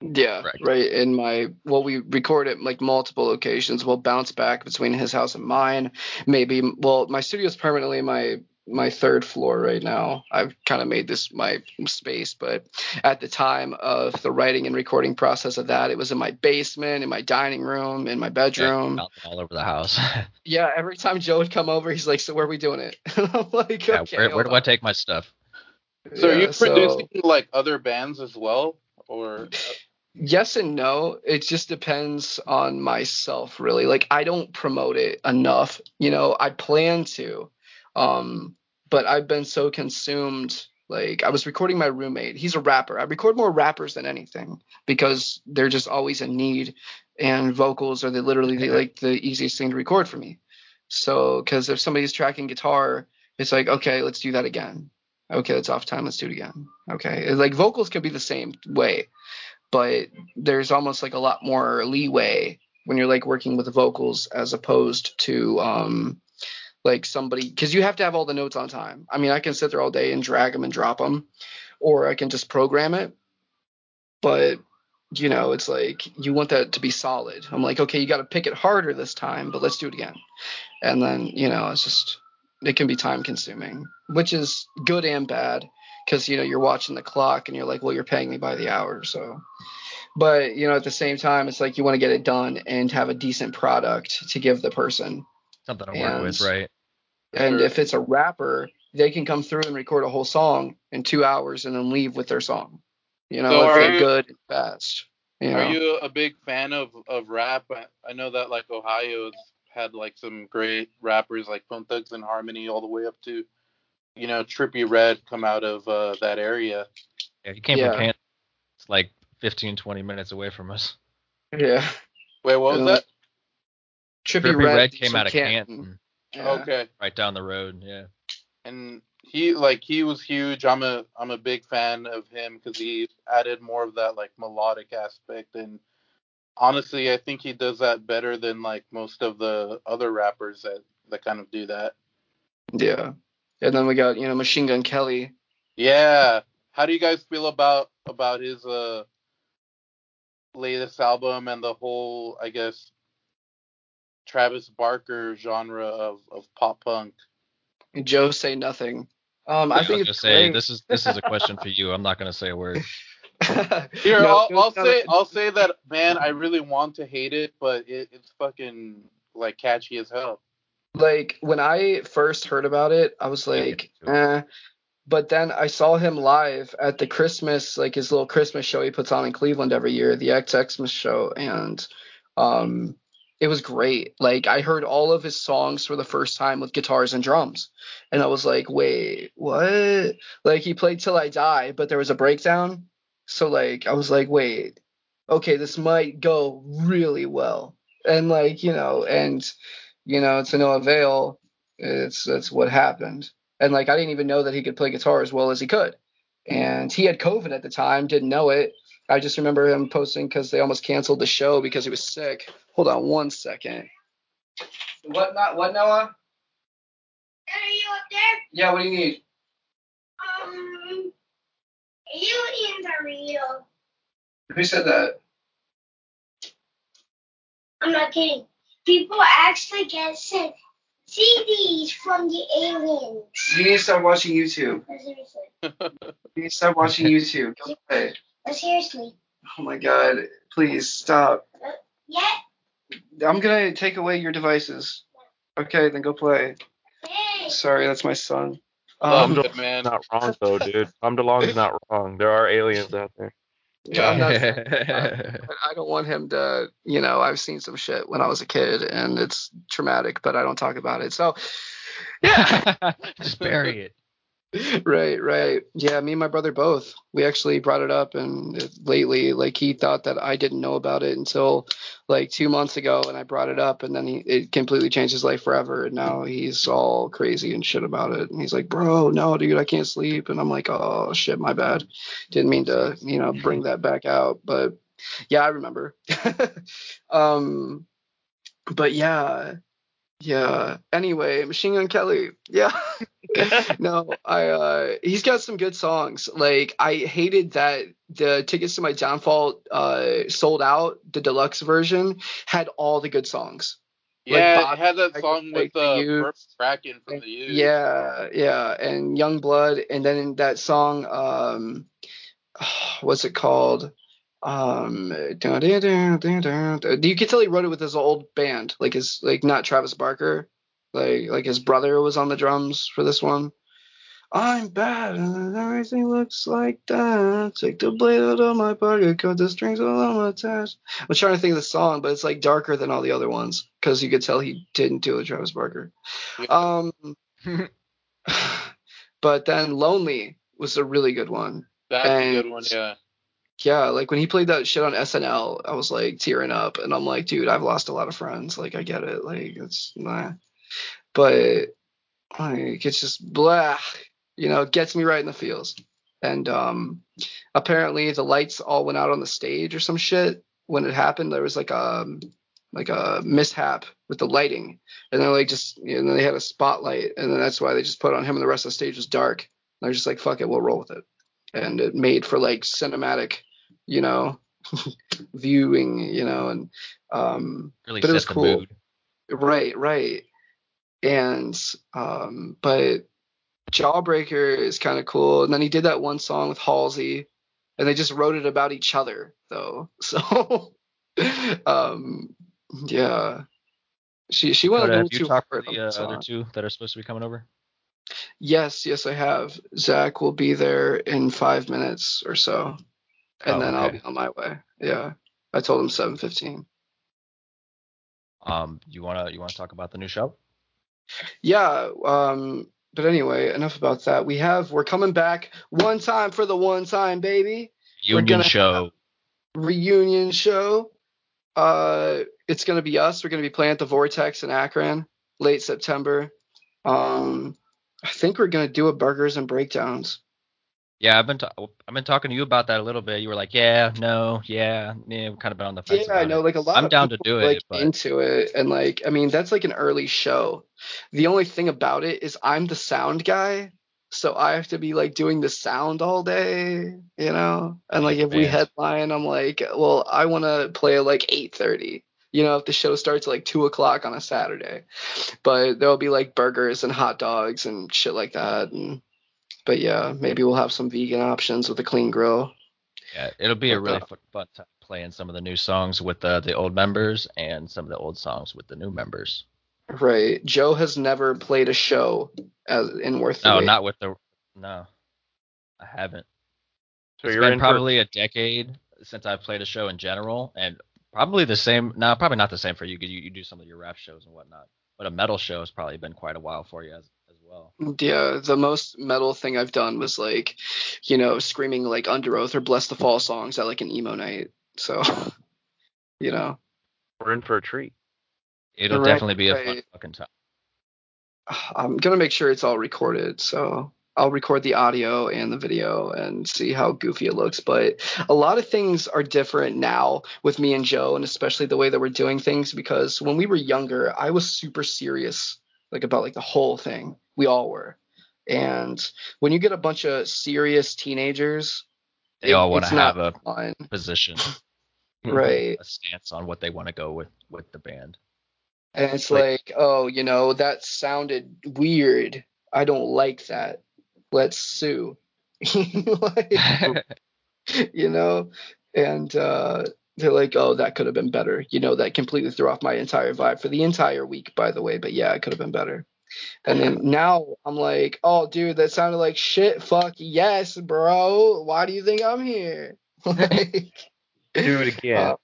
Yeah, Correct. right. In my well, we record at like multiple locations. We'll bounce back between his house and mine. Maybe well, my studio's permanently my my third floor right now. I've kind of made this my space, but at the time of the writing and recording process of that, it was in my basement, in my dining room, in my bedroom. bouncing all over the house. *laughs* Yeah, every time Joe would come over, he's like, "So where are we doing it?" *laughs* I'm like, yeah, "Okay." where, where do I take my stuff? So are Yeah, you so- producing like other bands as well, or yes and no it just depends on myself really like i don't promote it enough you know i plan to um but i've been so consumed like i was recording my roommate. He's a rapper. I record more rappers than anything because they're just always in need and vocals are the literally the, like the easiest thing to record for me. So because if somebody's tracking guitar it's like okay let's do that again. Okay that's off time. Let's do it again. Okay like vocals can be the same way but there's almost like a lot more leeway when you're like working with vocals as opposed to um like somebody because you have to have all the notes on time i mean i can sit there all day and drag them and drop them or i can just program it but you know, it's like you want that to be solid. I'm like, okay, you got to pick it harder this time, but let's do it again. And then, you know, it's just it can be time consuming, which is good and bad because you know you're watching the clock and you're like, well, you're paying me by the hour, so. But you know, at the same time, it's like you want to get it done and have a decent product to give the person. Something to work with, right? And Sure. if it's a rapper, they can come through and record a whole song in two hours and then leave with their song. You know, So if they're you- good and fast. You know? Are you a big fan of of rap? I, I know that like Ohio's had like some great rappers like Bone Thugs and Harmony all the way up to, you know, Trippie Redd come out of uh, that area. Yeah, he came Yeah. from Canton. It's like 15, 20 minutes away from us. yeah. Wait, what was Yeah. that? Trippie, Trippie Redd, Redd came out of Canton, Yeah. Okay. right down the road. Yeah. and he like he was huge. I'm a I'm a big fan of him because he added more of that like melodic aspect and honestly I think he does that better than like most of the other rappers that that kind of do that. Yeah. And then we got, you know, Machine Gun Kelly. Yeah. How do you guys feel about about his uh latest album and the whole I guess Travis Barker genre of of pop punk? Joe say nothing. Um, I I was think gonna it's say this is this is a question for you. I'm not gonna say a word. *laughs* Here, No, I'll, I'll say no. I'll say that man, I really want to hate it, but it, it's fucking like catchy as hell. like when I first heard about it, I was like, eh. But then I saw him live at the Christmas, like his little Christmas show he puts on in Cleveland every year, the Xmas show, and um, it was great. Like I heard all of his songs for the first time with guitars and drums, and I was like, wait, what? Like he played "Till I Die," but there was a breakdown, so like I was like, wait, okay, this might go really well, and like you know, and you know, to no avail. It's that's what happened. And like I didn't even know that he could play guitar as well as he could. And he had COVID at the time, didn't know it. I just remember him posting because they almost canceled the show because he was sick. Hold on one second. What not what Noah? Are you up there? Yeah, what do you need? Um, aliens are real. Who said that? I'm not kidding. People actually get sent CDs from the aliens. You need to start watching YouTube. You need to start watching YouTube. Go play. No, seriously. Oh my god. Please stop. Yeah. I'm gonna take away your devices. Okay, then go play. Hey. Sorry, that's my son. Oh, Um, good man. Not wrong though, dude. Tom DeLonge's not wrong. There are aliens out there. yeah, I'm not *laughs* But I don't want him to, you know, I've seen some shit when I was a kid and it's traumatic, but I don't talk about it. So, yeah. *laughs* Just bury it. Right, right. Yeah, me and my brother both. We actually brought it up and it, lately, like, he thought that I didn't know about it until like two months ago and I brought it up and then he, it completely changed his life forever. And now he's all crazy and shit about it. And he's like, bro, no, dude, I can't sleep. And I'm like, oh, shit, my bad. Didn't mean to, you know, bring that back out. But yeah, I remember. *laughs* um, but yeah, yeah. Anyway, Machine Gun Kelly. Yeah. *laughs* *laughs* no, I uh he's got some good songs. Like I hated that the tickets to my downfall uh sold out. The deluxe version had all the good songs. Like Yeah, Bob- it had that like- song like with the uh, Kraken from the Used. Yeah, yeah, and Yungblud, and then that song, um, *sighs* what's it called? Um, dun, dun, dun. you could tell he wrote it with his old band, like his, like not Travis Barker, like like his brother was on the drums for this one. I'm bad and everything looks like that. Take the blade out of my pocket, cut the strings all on my attached. I'm trying to think of the song, but it's like darker than all the other ones because you could tell he didn't do it with Travis Barker. Um, *laughs* *sighs* but then Lonely was a really good one. That's a good one, yeah. Yeah, like when he played that shit on SNL, I was like tearing up, and I'm like, dude, I've lost a lot of friends. Like, I get it. Like, it's nah. But like, it's just blah. You know, it gets me right in the feels. And um, apparently the lights all went out on the stage or some shit when it happened. There was like a like a mishap with the lighting, and then like just you know they had a spotlight, and then that's why they just put on him, and the rest of the stage was dark. And they're just like, fuck it, we'll roll with it. And it made for like cinematic, you know, *laughs* viewing, you know, and um, Really but it was the cool. mood. Right, right. And um, but Jawbreaker is kind of cool. And then he did that one song with Halsey, and they just wrote it about each other though. *laughs* So um, yeah. She she went Dakota, a little too hard to the the uh, song. other two that are supposed to be coming over? Yes, yes, I have. Zach will be there in five minutes or so, and Oh, then I'll be on my way. Yeah, I told him seven fifteen. Um, you wanna you wanna talk about the new show? Yeah. Um. But anyway, enough about that. We have we're coming back one time for the one time baby We're Union gonna show. reunion show. Uh, it's gonna be us. We're gonna be playing at the Vortex in Akron, late September. Um, I think we're gonna do a burgers and breakdowns. Yeah, I've been ta- I've been talking to you about that a little bit. You were like, yeah, no, yeah, yeah. We've kind of been on the fence Yeah, I know. Like a lot I'm of down to people do are, like it, but into it, and like I mean, that's like an early show. The only thing about it is I'm the sound guy, so I have to be like doing the sound all day, you know. And like if we headline, I'm like, well, I want to play at like 8:30. You know, if the show starts at like two o'clock on a Saturday, but there'll be like burgers and hot dogs and shit like that. And but yeah, maybe we'll have some vegan options with a clean grill. yeah, it'll be a really uh, fun, fun time playing some of the new songs with the the old members and some of the old songs with the new members. Right. Joe has never played a show as in Worth the No, Wait. not with the no. I haven't. So it's you're been in for probably a decade since I've played a show in general, and probably the same. No, probably not the same for you because you, you do some of your rap shows and whatnot. But a metal show has probably been quite a while for you as as well. Yeah, the most metal thing I've done was like, you know, screaming like Underoath or Blessthefall songs at like an emo night. So, *laughs* you know, we're in for a treat. It'll Right, definitely be a fun fucking time. *sighs* I'm gonna make sure it's all recorded. So I'll record the audio and the video and see how goofy it looks. But a lot of things are different now with me and Joe, and especially the way that we're doing things. Because when we were younger, I was super serious, like about like the whole thing. We all were. And when you get a bunch of serious teenagers, They all want to have a fun. position, *laughs* right? a stance on what they want to go with with the band. And it's Like- like, oh, you know, that sounded weird. I don't like that. Let's sue. *laughs* Like, *laughs* you know? And uh, they're like, oh, that could have been better. You know, that completely threw off my entire vibe for the entire week, by the way. But yeah, it could have been better. And then now I'm like, oh, dude, that sounded like shit. Fuck yes, bro. Why do you think I'm here? *laughs* like, Do it again. uh,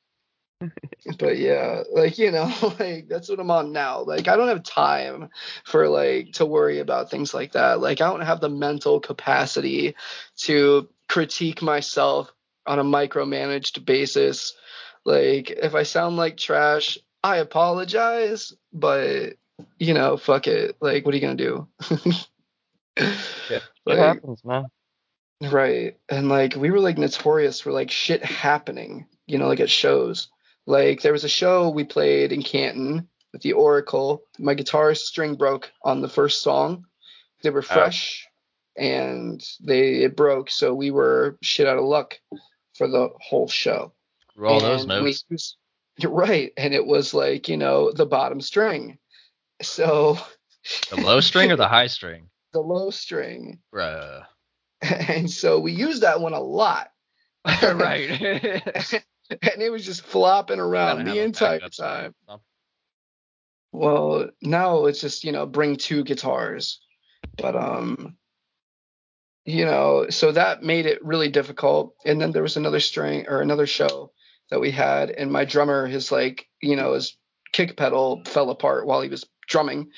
but yeah, like you know, *laughs* like that's what I'm on now. Like I don't have time for like to worry about things like that. Like I don't have the mental capacity to critique myself on a micromanaged basis. Like if I sound like trash, I apologize, but you know, fuck it. Like what are you going to do? It *laughs* Like, happens, man. Right. And like we were like notorious for like shit happening, you know, like at shows. Like there was a show we played in Canton with the Oracle. My guitar string broke on the first song. They were oh. fresh and they it broke, so we were shit out of luck for the whole show. Roll those And we notes. used- You're right. And it was like, you know, the bottom string. So *laughs* The low string or the high string? *laughs* the low string. Bruh. *laughs* And so we used that one a lot. right. and it was just flopping around the entire time. Well, now it's just, you know, bring two guitars. But um you know, so that made it really difficult. And then there was another string or another show that we had and my drummer his like, you know, his kick pedal fell apart while he was drumming.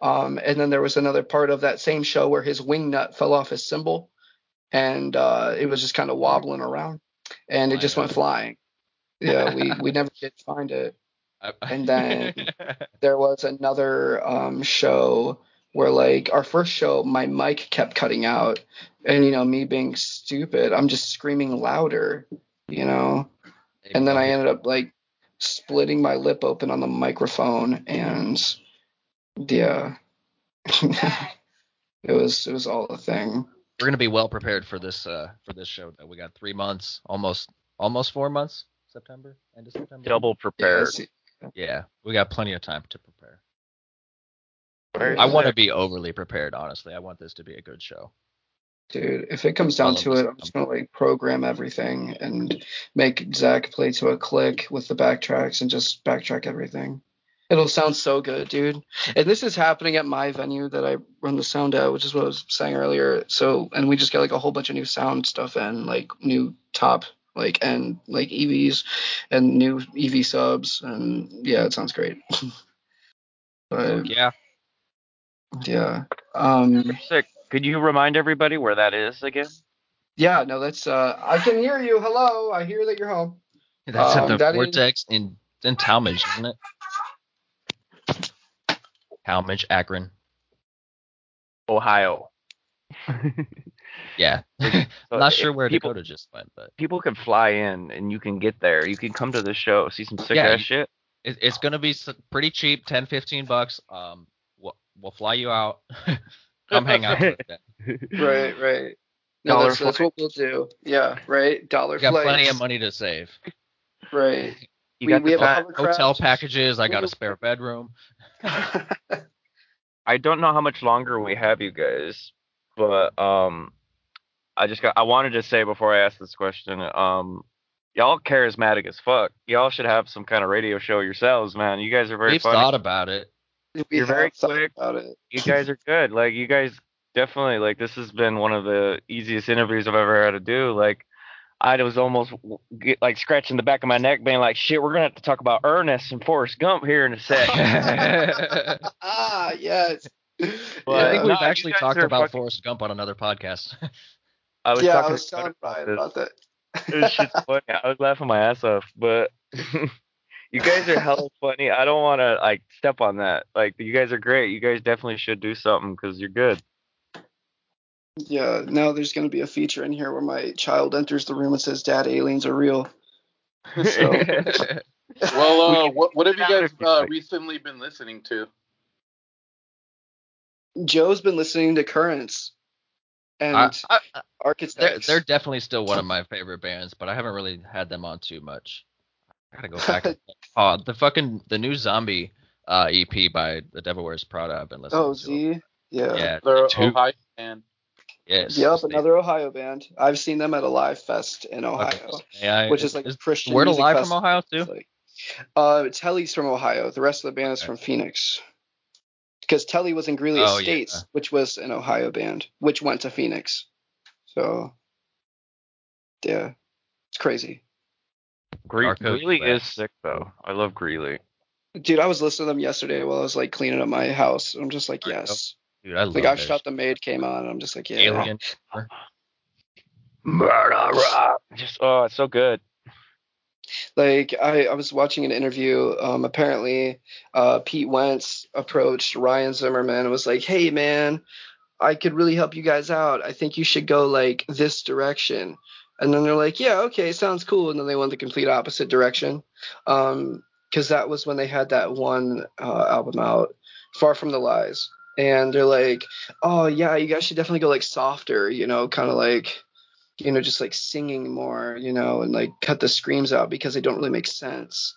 Um and then there was another part of that same show where his wing nut fell off his cymbal and uh it was just kind of wobbling around and it just went flying. Yeah, we we never did find it. *laughs* And then- *laughs* there was another um, show where like our first show my mic kept cutting out and you know me being stupid i'm just screaming louder you know and then i ended up like splitting my lip open on the microphone and yeah *laughs* it was it was all a thing We're gonna be well prepared for this uh for this show. Though we got three months, almost almost four months September, end of September. Double prepared. see- Yeah, we got plenty of time to prepare. I want to be overly prepared, honestly. I want this to be a good show. Dude, if it comes down to it, I'm just gonna like program everything and make Zach play to a click with the backtracks and just backtrack everything. It'll sound so good, dude. And this is happening at my venue that I run the sound at, which is what I was saying earlier. So, and we just got like a whole bunch of new sound stuff in, like new top, like and like EVs and new EV subs, and yeah, it sounds great. *laughs* but yeah, yeah, um, Sick. Could you remind everybody where that is again? yeah, no, that's uh, I can hear you. Hello, I hear that you're home. that's Um, at the that is- Vortex in in Tallmadge, isn't it? Tallmadge, Akron. Ohio. *laughs* Yeah, *laughs* So I'm not sure where people, Dakota just went, but People can fly in and you can get there. You can come to the show, see some sick Yeah, ass you- shit. it, it's gonna be pretty cheap, 10, 15 bucks. Um, we'll, we'll fly you out. *laughs* Come hang out. with us. *laughs* Right, right. No, Dollar that's, that's what we'll do. Yeah, right. Dollar We got flights. plenty of money to save. Right. *laughs* You We- got we the have a. Hotel packages. I got a spare bedroom. *laughs* I don't know how much longer we have you guys, but um, I just got I wanted to say before I ask this question, um, y'all charismatic as fuck. Y'all should have some kind of radio show yourselves, man. You guys are very We've funny. thought about it. We You're very have quick. about it. you guys are good. Like you guys definitely like this has been one of the easiest interviews I've ever had to do. Like I was almost get, like scratching the back of my neck, being like, "Shit, we're gonna have to talk about Ernest and Forrest Gump here in a *laughs* sec." Ah, yes. *laughs* But- yeah. think no, we've you actually talked about fucking- Forrest Gump on another podcast. I was yeah, talking I was to telling Brian Brian about that. this shit's funny. I was laughing my ass off, but *laughs* you guys are hella funny. I don't want to like step on that. Like you guys are great. You guys definitely should do something because you're good. Yeah, now there's going to be a feature in here where my child enters the room and says, Dad, aliens are real. *laughs* So, Well, uh, what what have you guys uh, recently been listening to? Joe's been listening to Currents and I, I, they're, they're definitely still one of my favorite bands, but I haven't really had them on too much. I gotta go back. and- oh, the fucking the new Zombie uh, EP by The Devil Wears Prada. I've been listening oh, to. Z? Yeah. Yeah. They're two- Ohio band. Yes. Yep, they- another Ohio band. I've seen them at a live fest in Ohio, okay, may I- which is like a Christian Word music Alive from. Ohio too. It's like- uh, Telle's from Ohio. The rest of the band is Okay. from Phoenix. Because Telle was in Greeley Oh, Estates, yeah. which was an Ohio band, which went to Phoenix. So, yeah, it's crazy. Gre- Greeley is sick though. I love Greeley. Dude, I was listening to them yesterday while I was like cleaning up my house. I'm just like, yes. Dude, I love Like, I've shot the maid came on, and I'm just like, yeah. Alien. Just oh, it's so good. Like I, I was watching an interview. Um, apparently, uh, Pete Wentz approached Ryan Zimmerman and was like, "Hey, man, I could really help you guys out. I think you should go like this direction." And then they're like, "Yeah, okay, sounds cool." And then they went the complete opposite direction. Um, because that was when they had that one uh, album out, Far From the Lies. And they're like, "Oh yeah, you guys should definitely go like softer, you know, kind of like." you know, just like singing more, you know, and like cut the screams out because they don't really make sense.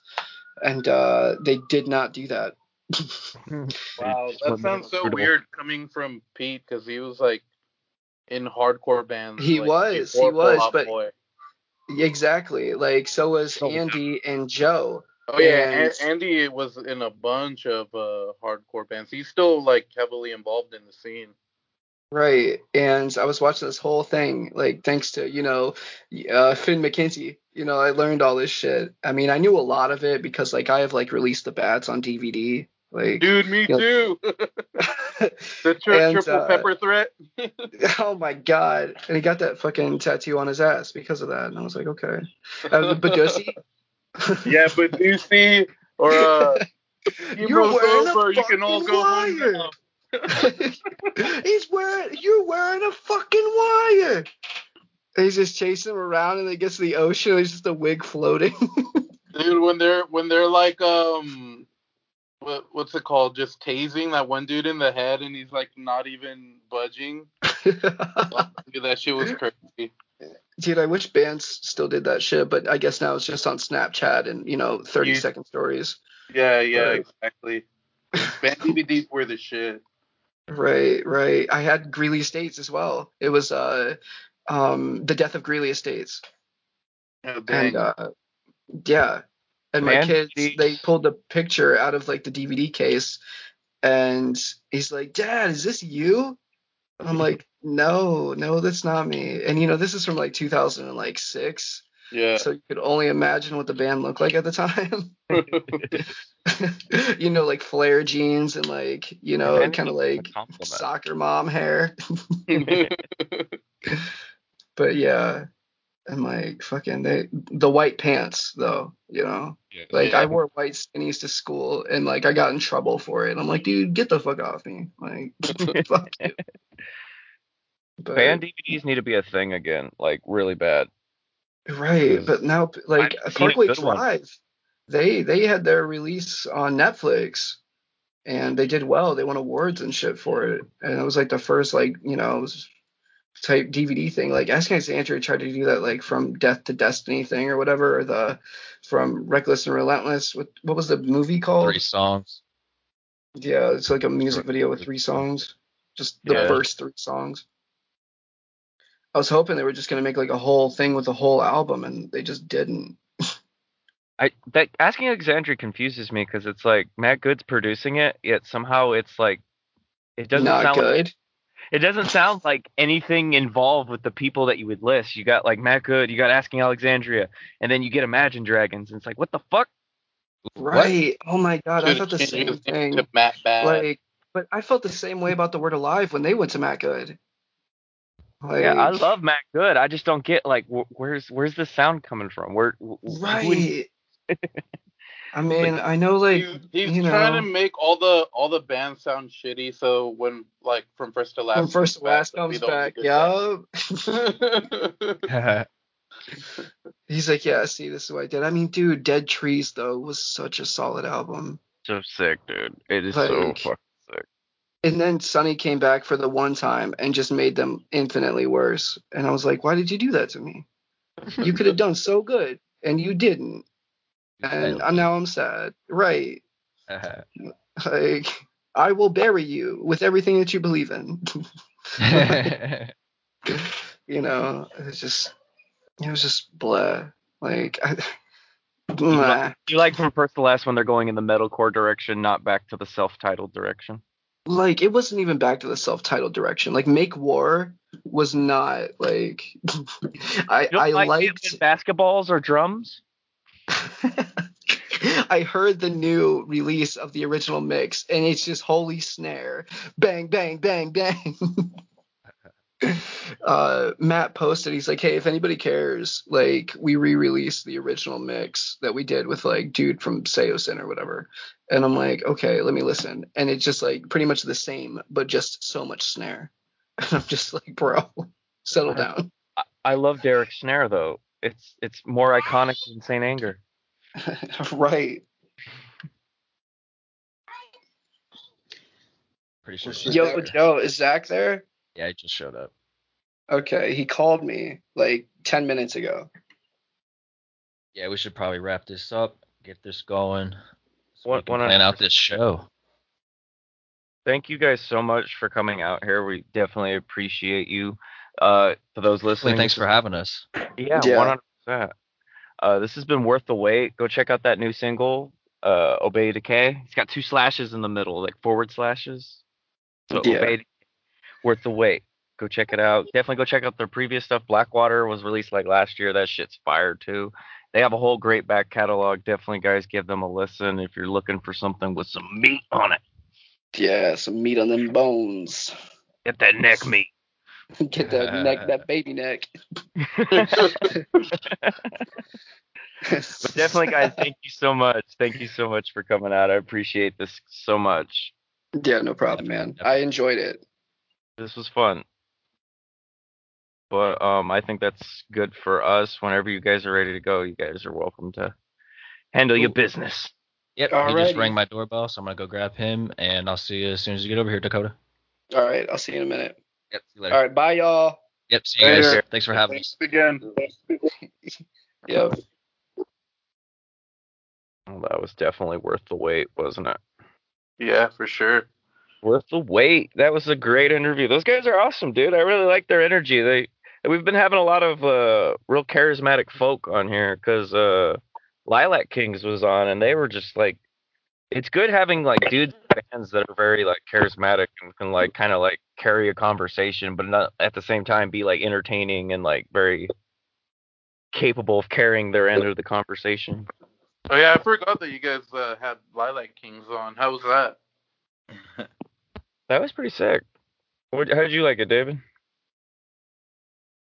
And uh, they did not do that. *laughs* Wow, that sounds so weird coming from Pete because he was like in hardcore bands. He like, was, he was, but- Boy. exactly. Like so was Andy and Joe. Oh yeah, and- An- Andy was in a bunch of uh, hardcore bands. He's still like heavily involved in the scene. Right. And I was watching this whole thing, like thanks to, you know, uh, Finn McKenzie. You know, I learned all this shit. I mean, I knew a lot of it because like I have like released the bats on DVD. Like Dude, me too. *laughs* the tri- And, triple uh, pepper threat. *laughs* oh my god. And he got that fucking tattoo on his ass because of that. And I was like, okay. Uh, Badusi? *laughs* yeah, but you see, or uh, You're wearing a over, you can all fucking go wire. he's wearing you're wearing a fucking wire. And he's just chasing him around and then he gets to the ocean and there's just a wig floating. Dude, when they're when they're like um, what what's it called? Just tasing that one dude in the head, and he's like not even budging. *laughs* Dude, that shit was crazy. Dude, I wish bands still did that shit, but I guess now it's just on Snapchat and you know 30 You- second stories. Yeah, yeah, Right. exactly. Band DVDs were the shit. Right, right. I had Greeley Estates as well. It was uh um the death of Greeley Estates. Oh. And uh yeah. And my Man, kids geez. they pulled the picture out of like the DVD case and he's like, Dad, is this you? I'm like, No, no, that's not me. And you know, this is from like 2006. yeah. So you could only imagine what the band looked like at the time. *laughs* *laughs* you know, like flare jeans and like, you know, kind of like soccer mom hair. *laughs* But yeah, and like fucking they the white pants though, you know. Like Yeah. I wore white skinnies to school and like I got in trouble for it. I'm like, dude, get the fuck off me. Like *laughs* fuck you. But, Band DVDs need to be a thing again, like really bad. right, but now like I've seen a Parkway good one. Drive, they they had their release on Netflix and they did well. They won awards and shit for it. And it was like the first like, you know, type DVD thing. Like Ask Andrew tried to do that like from Death to Destiny thing or whatever, or the from Reckless and Relentless. What what was the movie called? Three songs. Yeah, it's like a music video with three songs. Just the Yeah. first three songs. I was hoping they were just gonna make like a whole thing with a whole album, and they just didn't. I that asking Alexandria confuses me because it's like Matt Good's producing it, yet somehow it's like it doesn't Not sound like, good. It doesn't sound like anything involved with the people that you would list. You got like Matt Good, you got Asking Alexandria, and then you get Imagine Dragons, and it's like what the fuck? Right. Oh my god, I Should've thought the same his thing. To Matt Bad. Like, but I felt the same way about the word alive when they went to Matt Good. Like, Yeah, I love Matt Good. I just don't get like wh- where's where's the sound coming from? Where wh- wh- who Right. I mean, I know, like, he's he's you trying to make all the all the bands sound shitty. So when like from first to last, when first to last comes comes back, back, they'll yup. *laughs* *laughs* He's like, yeah, see, this is what I did. I mean, dude, Dead Trees though was such a solid album. so sick, dude. It is so fucking sick. And then Sonny came back for the one time and just made them infinitely worse. And I was like, why did you do that to me? You could have *laughs* done so good, and you didn't. And now I'm sad. Right. Uh-huh. *laughs* Like, I will bury you with everything that you believe in. *laughs* *laughs* you know, it's just, it was just blah. Like, I, nah. You like from first to last when they're going in the metalcore direction, not back to the self-titled direction. like it wasn't even back to the self-titled direction. Like Make War was not like I You don't I like liked basketballs or drums. *laughs* I heard the new release of the original mix and it's just holy snare. Bang bang bang bang. *laughs* uh Matt posted he's like, "Hey, if anybody cares, like we re-released the original mix that we did with like dude from Saosin or whatever." And I'm like, "Okay, let me listen." And it's just like pretty much the same but just so much snare. *laughs* And I'm just like, "Bro, settle down." I, I love Derek Snare though. It's it's more iconic than Saint Anger. *laughs* right. Pretty sure. Yo, Yo. Joe, is Zach there? Yeah, he just showed up. Okay, he called me like 10 minutes ago. Yeah, we should probably wrap this up, get this going, so One- we can plan hundred out this show. Thank you guys so much for coming out here. We definitely appreciate you. Uh, for those listening, Thanks for having us. Yeah, Yeah. one hundred percent. Uh, this has been worth the wait. Go check out that new single, uh, "Obey Decay." It's got two slashes in the middle, like forward slashes. So Yeah. Obey, worth the wait. Go check it out. Definitely go check out their previous stuff. Blackwater was released like last year. That shit's fire too. They have a whole great back catalog. Definitely, guys, give them a listen if you're looking for something with some meat on it. Yeah, some meat on them bones. Get that neck meat. *laughs* Get that neck, that baby neck. *laughs* But definitely, guys, thank you so much. Thank you so much for coming out. I appreciate this so much. Yeah, no problem, man. I enjoyed it. This was fun. But um, I think that's good for us. Whenever you guys are ready to go, you guys are welcome to handle your business. Yep, he Alrighty. just rang my doorbell, so I'm gonna go grab him, and I'll see you as soon as you get over here, Dakota. All right, I'll see you in a minute. Yep, see you later. All right, bye, y'all. Yep. See you guys. Later. Thanks for having us. Again. *laughs* Yep. Well, that was definitely worth the wait, wasn't it? Yeah, for sure. Worth the wait. That was a great interview. Those guys are awesome, dude. I really like their energy. They we've been having a lot of uh real charismatic folk on here because uh Lilac Kings was on and they were just like it's good having like dudes bands that are very like charismatic and can like kind of like carry a conversation but not at the same time be like entertaining and like very capable of carrying their end of the conversation. Oh yeah, I forgot that you guys uh, had Lilac Kings on. How was that? *laughs* That was pretty sick. What, how did you like it, David?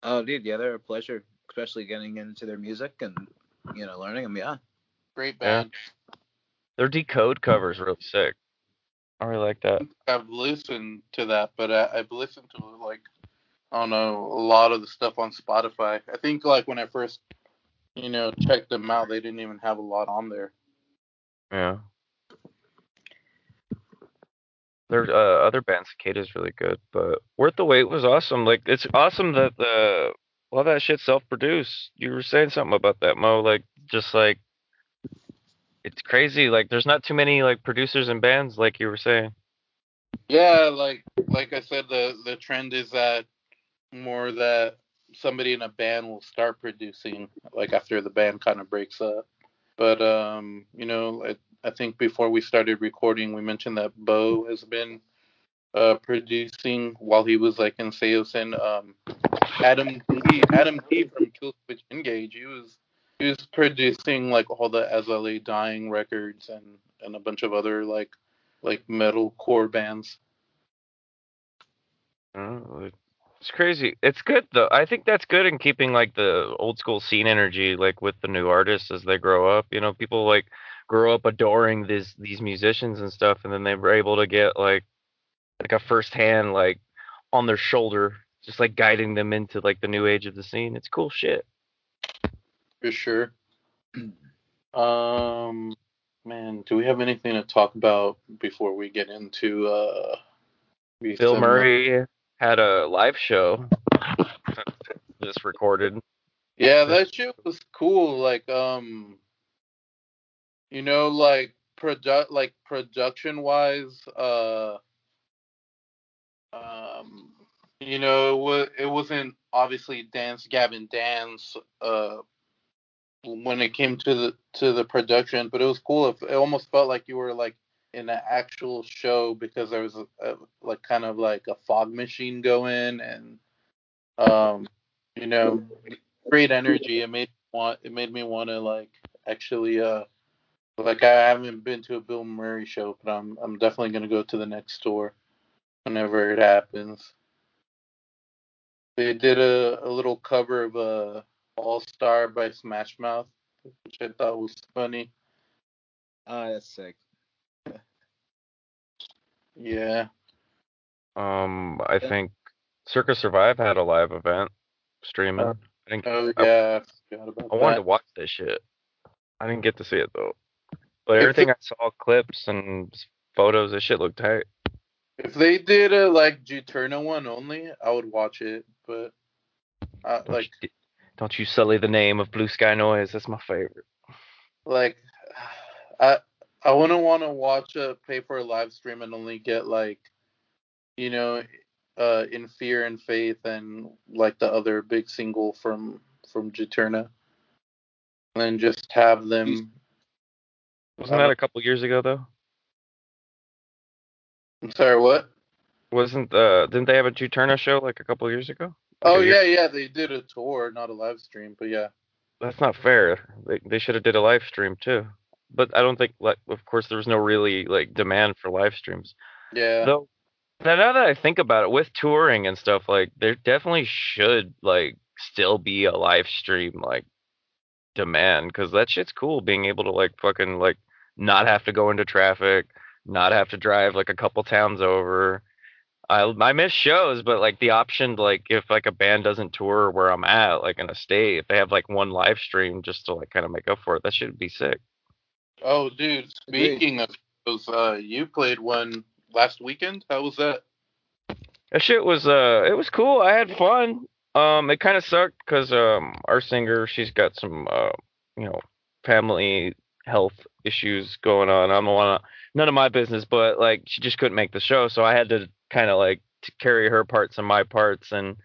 Oh, dude, yeah, they're a pleasure, especially getting into their music and you know learning them. Yeah. Great Yeah. band. Their decode cover is really sick. I really like that. I've listened to that, but I, I've listened to like I don't know a lot of the stuff on Spotify. I think like when I first you know checked them out, they didn't even have a lot on there. Yeah. There's uh, other band, Cicada, is really good, but Worth the Wait was awesome. Like, it's awesome that the a lot of that shit self-produced. You were saying something about that, Mo. Like, just like it's crazy. Like, there's not too many like producers and bands, like you were saying. Yeah, like like I said, the the trend is that more that somebody in a band will start producing like after the band kind of breaks up. But um, you know, I, I think before we started recording, we mentioned that Beau has been uh producing while he was like in Saosin. Um, Adam D, Adam D from Killswitch Engage, he was he was producing like all the As I Lay Dying records and and a bunch of other like like metal core bands. Oh, It's crazy. It's good though. I think that's good in keeping like the old school scene energy, like with the new artists as they grow up. You know, people like grow up adoring these these musicians and stuff, and then they were able to get like like a first hand like on their shoulder, just like guiding them into like the new age of the scene. It's cool shit. For sure. Um, man, do we have anything to talk about before we get into uh? Bilmuri had a live show *laughs* just recorded. Yeah, that shit was cool. Like, um, you know, like product, like production wise, uh, um, you know, it, was, it wasn't obviously Dance Gavin Dance, uh, when it came to the to the production, but it was cool. It, it almost felt like you were like in an actual show because there was a, a, like kind of like a fog machine going and um, you know, great energy. It made want it made me want to like actually uh like I haven't been to a Bilmuri show, but I'm I'm definitely gonna go to the next tour whenever it happens. They did a, a little cover of uh, All Star by Smash Mouth, which I thought was funny. Ah, that's sick. Yeah. Um, I think Circa Survive had a live event streaming. Uh, I think Oh I- yeah, I forgot about I wanted to watch this shit. I didn't get to see it though. But If everything it- I saw, clips and photos, this shit looked tight. If they did a like Juturna one only, I would watch it. But uh, like you, don't you sully the name of Blue Sky Noise? That's my favorite. like I I wouldn't want to watch a pay for a live stream and only get like you know uh in fear and faith and like the other big single from from Juturna and then just have them Wasn't that a couple years ago though? I'm sorry what Wasn't uh didn't they have a Juturna show like a couple years ago? Oh yeah yeah they did a tour not a live stream but yeah That's not fair. They they should have did a live stream too. But I don't think like of course there was no really like demand for live streams. yeah Though now now that I think about it, with touring and stuff, like there definitely should like still be a live stream like demand because that shit's cool. Being able to like fucking like not have to go into traffic, not have to drive like a couple towns over. I I miss shows, but like the option to, like if like a band doesn't tour where I'm at, like in a state, if they have like one live stream just to like kind of make up for it, that should be sick. oh dude Agreed. speaking of those uh you played one last weekend how was that That shit was uh it was cool. I had fun. Um, it kind of sucked because um, our singer, she's got some uh, you know, family health issues going on. I don't want to, none of my business, but like she just couldn't make the show, so I had to kind of like to carry her parts and my parts, and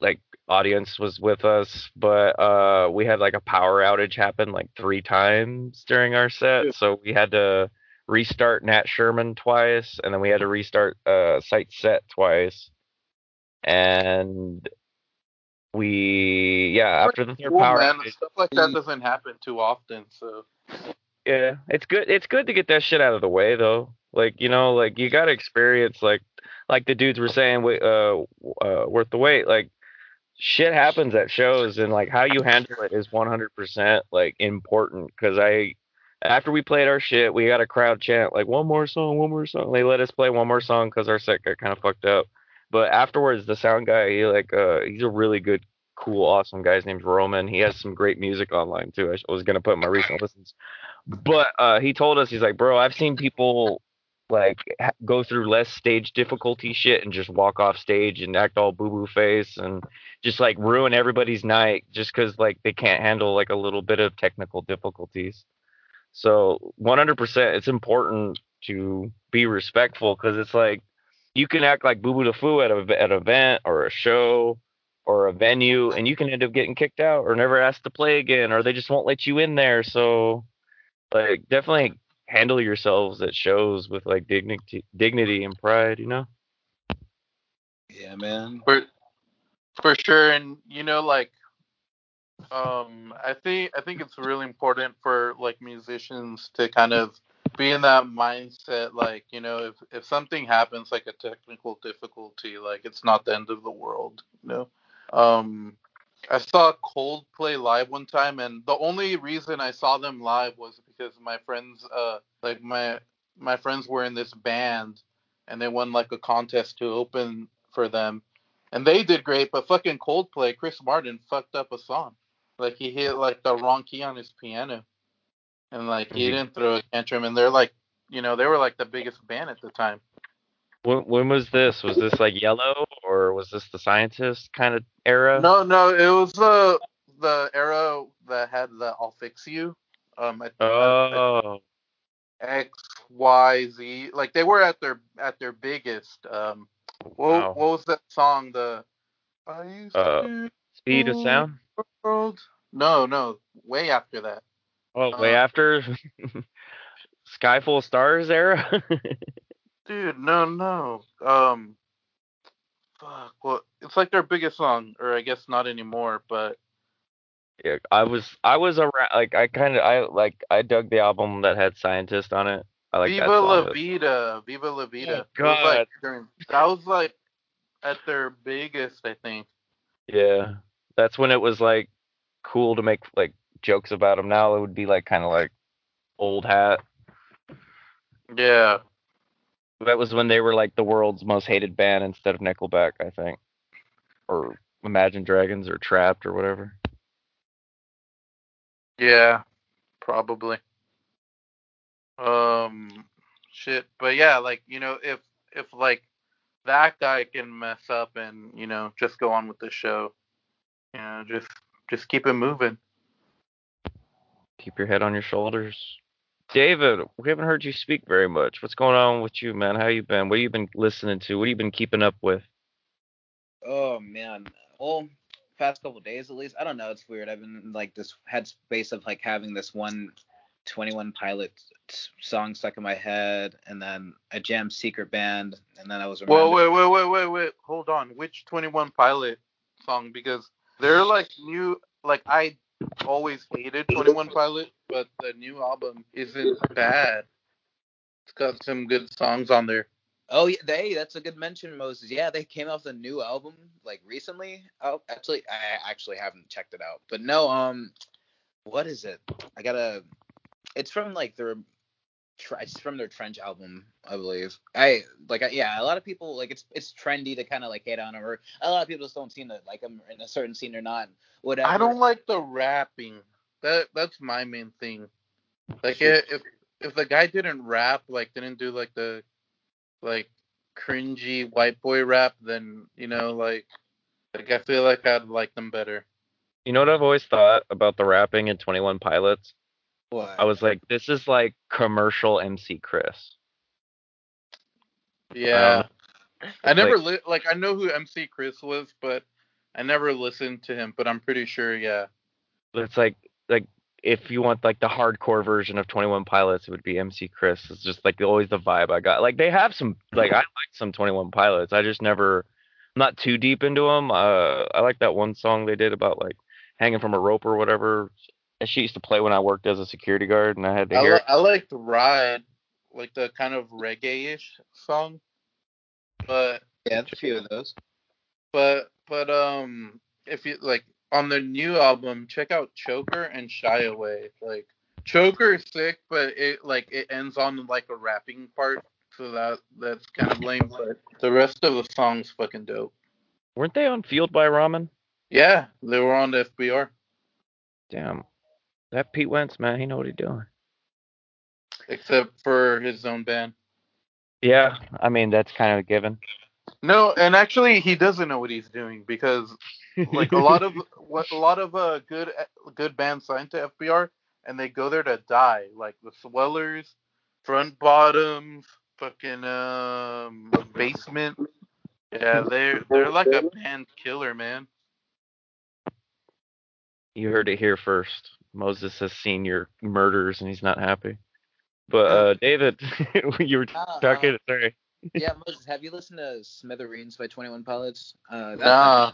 like audience was with us, but uh, we had like a power outage happen like three times during our set, Yeah. so we had to restart Nat Sherman twice, and then we had to restart uh, Site Set twice, and we yeah after the third Cool, power man. outage, Stuff like that doesn't happen too often, so yeah it's good it's good to get that shit out of the way though. Like you know like you gotta experience like like the dudes were saying uh, uh worth the wait like shit happens at shows and like how you handle it is 100% like important because i after we played our shit we got a crowd chant like one more song one more song they let us play one more song because our set got kind of fucked up. But afterwards the sound guy he like uh he's a really good cool awesome guy his name's roman he has some great music online too i was gonna put my recent listens but uh he told us he's like bro i've seen people like ha- go through less stage difficulty shit and just walk off stage and act all boo boo face and just like ruin everybody's night just because like they can't handle like a little bit of technical difficulties. So 100% it's important to be respectful because it's like you can act like boo boo the foo at a at an event or a show or a venue and you can end up getting kicked out or never asked to play again or they just won't let you in there. So like definitely handle yourselves at shows with like dignity dignity and pride you know Yeah, man. for for sure. And you know, like, um, I think I think it's really important for like musicians to kind of be in that mindset. Like, you know, if if something happens, like a technical difficulty, like it's not the end of the world. You know, um. I saw Coldplay live one time, and the only reason I saw them live was because my friends, uh, like my my friends were in this band, and they won like a contest to open for them, and they did great. But fucking Coldplay, Chris Martin fucked up a song, like he hit like the wrong key on his piano, and like he Mhm. didn't throw a tantrum, and they're like, you know, they were like the biggest band at the time. When, when was this was this like yellow or was this the scientist kind of era No, no, it was the the era that had the "I'll fix you." Um, I, I, oh X, Y, Z. Like they were at their at their biggest. Um, what, Wow. what was that song? The I used Uh, to speed of sound world. No, no, way after that. oh way Uh, after *laughs* sky full of stars era *laughs* Dude, no, no. Um, fuck. Well, it's like their biggest song, or I guess not anymore. But yeah i was i was around like i kind of i like i dug the album that had scientist on it i like that Viva La Vida, Viva La Vida. Oh, It was like God. during, that was like at their biggest, I think. yeah that's when it was like cool to make like jokes about him now it would be like kind of like old hat Yeah. That was when they were like the world's most hated band instead of Nickelback, I think, or Imagine Dragons or Trapped or whatever. Yeah, probably. Um, shit. But yeah, like you know, if if like that guy can mess up and you know just go on with the show, you know, just just keep it moving. Keep your head on your shoulders. David, we haven't heard you speak very much. What's going on with you, man? How you been? What have you been listening to? What have you been keeping up with? Oh man. Well, past couple days at least. I don't know. It's weird. I've been like this headspace of like having this one 21 Pilot song stuck in my head, and then I jammed Secret Band, and then I was Whoa, wait, wait, wait, wait, wait. Hold on. Which Twenty One Pilot song? Because they're like new. Like I always hated Twenty One Pilot, but the new album isn't bad. It's got some good songs on there. Oh yeah, they. That's a good mention, Moses. Yeah, they came off the new album like recently. Oh, actually, I actually haven't checked it out. But no, um, what is it? I gotta. It's from like their. Tr- It's from their Trench album, I believe. I like, I, yeah. A lot of people like it's it's trendy to kind of like hate on them, or a lot of people just don't seem to like them in a certain scene or not. Whatever. I don't like the rapping. That that's my main thing. Like i- if if the guy didn't rap, like didn't do like the like cringy white boy rap, then you know like Like I feel like I'd like them better. You know what I've always thought about the rapping in Twenty One Pilots? What? I was like, this is like commercial MC Chris. Yeah. I never Um, Like- li- like I know who MC Chris was, but I never listened to him. But I'm pretty sure, yeah. It's like like if you want like the hardcore version of Twenty One Pilots, it would be MC Chris. It's just like always the vibe I got. Like they have some like I *laughs* like some Twenty One Pilots. I just never, I'm not too deep into them. Uh, I like that one song they did about like hanging from a rope or whatever. And she used to play when I worked as a security guard, and I had to I, hear. li- it. I liked Ride, like the kind of reggae-ish song. But yeah, a few of those. but but um, if you like on the new album, check out Choker and Shy Away. Like Choker is sick, but it like it ends on like a rapping part, so that that's kind of lame. But the rest of the song's fucking dope. Weren't they on Fueled by Ramen? Yeah, they were on the FBR. Damn, that Pete Wentz man, he know what he's doing. except for his own band. Yeah, I mean that's kind of a given. No, and actually he doesn't know what he's doing because like a lot of *laughs* what a lot of uh good good bands signed to FBR and they go there to die like the Swellers, Front Bottoms, fucking um Basement. Yeah, they're they're like a band killer, man. You heard it here first. Moses has seen your murders and he's not happy. But uh David, *laughs* you were Uh, talking. uh, Sorry. *laughs* yeah, Moses, have you listened to Smithereens by Twenty One Pilots? Uh, that, Nah.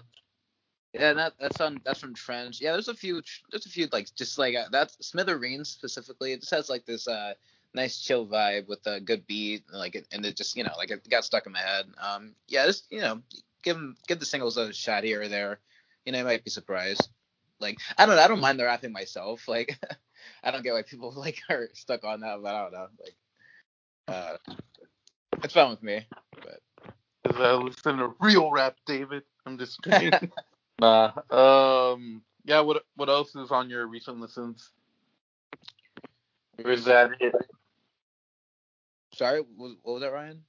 Yeah, that, that's on that's from Trench. Yeah, there's a few there's a few like just like uh, that's Smithereens specifically. It just has like this uh nice chill vibe with a good beat like it, and it just you know like it got stuck in my head. Um yeah, just you know give 'em- give the singles a shot here or there. You know, you might be surprised. Like I don't know, I don't mind the rapping myself. Like *laughs* I don't get why people *laughs* like are stuck on that, but I don't know. Like uh it's fun with me. But Cause I listen to real rap, David. I'm just *laughs* kidding. nah. Um. Yeah. What What else is on your recent listens? Or is that it? sorry, what, what was that, Ryan?